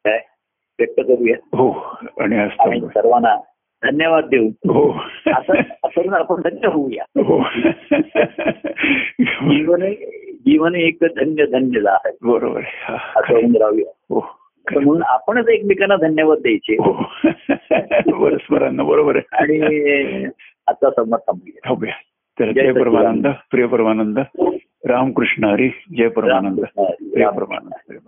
काय व्यक्त करूया. हो आणि सर्वांना धन्यवाद देऊ हो. असं करून आपण धन्य होऊया. हो. जीवन जीवन एक धन्य धन्य आहे. बरोबर. हा, असं. होऊन राहूया. हो म्हणून आपणच एकमेकांना धन्यवाद द्यायचे. हो. परस्परांना बरोबर आहे. आणि आता संमत थांबूया. तर जय. परमानंद प्रिय परमानंद. रामकृष्ण हरी जय परमानंद प्रिय परमानंद.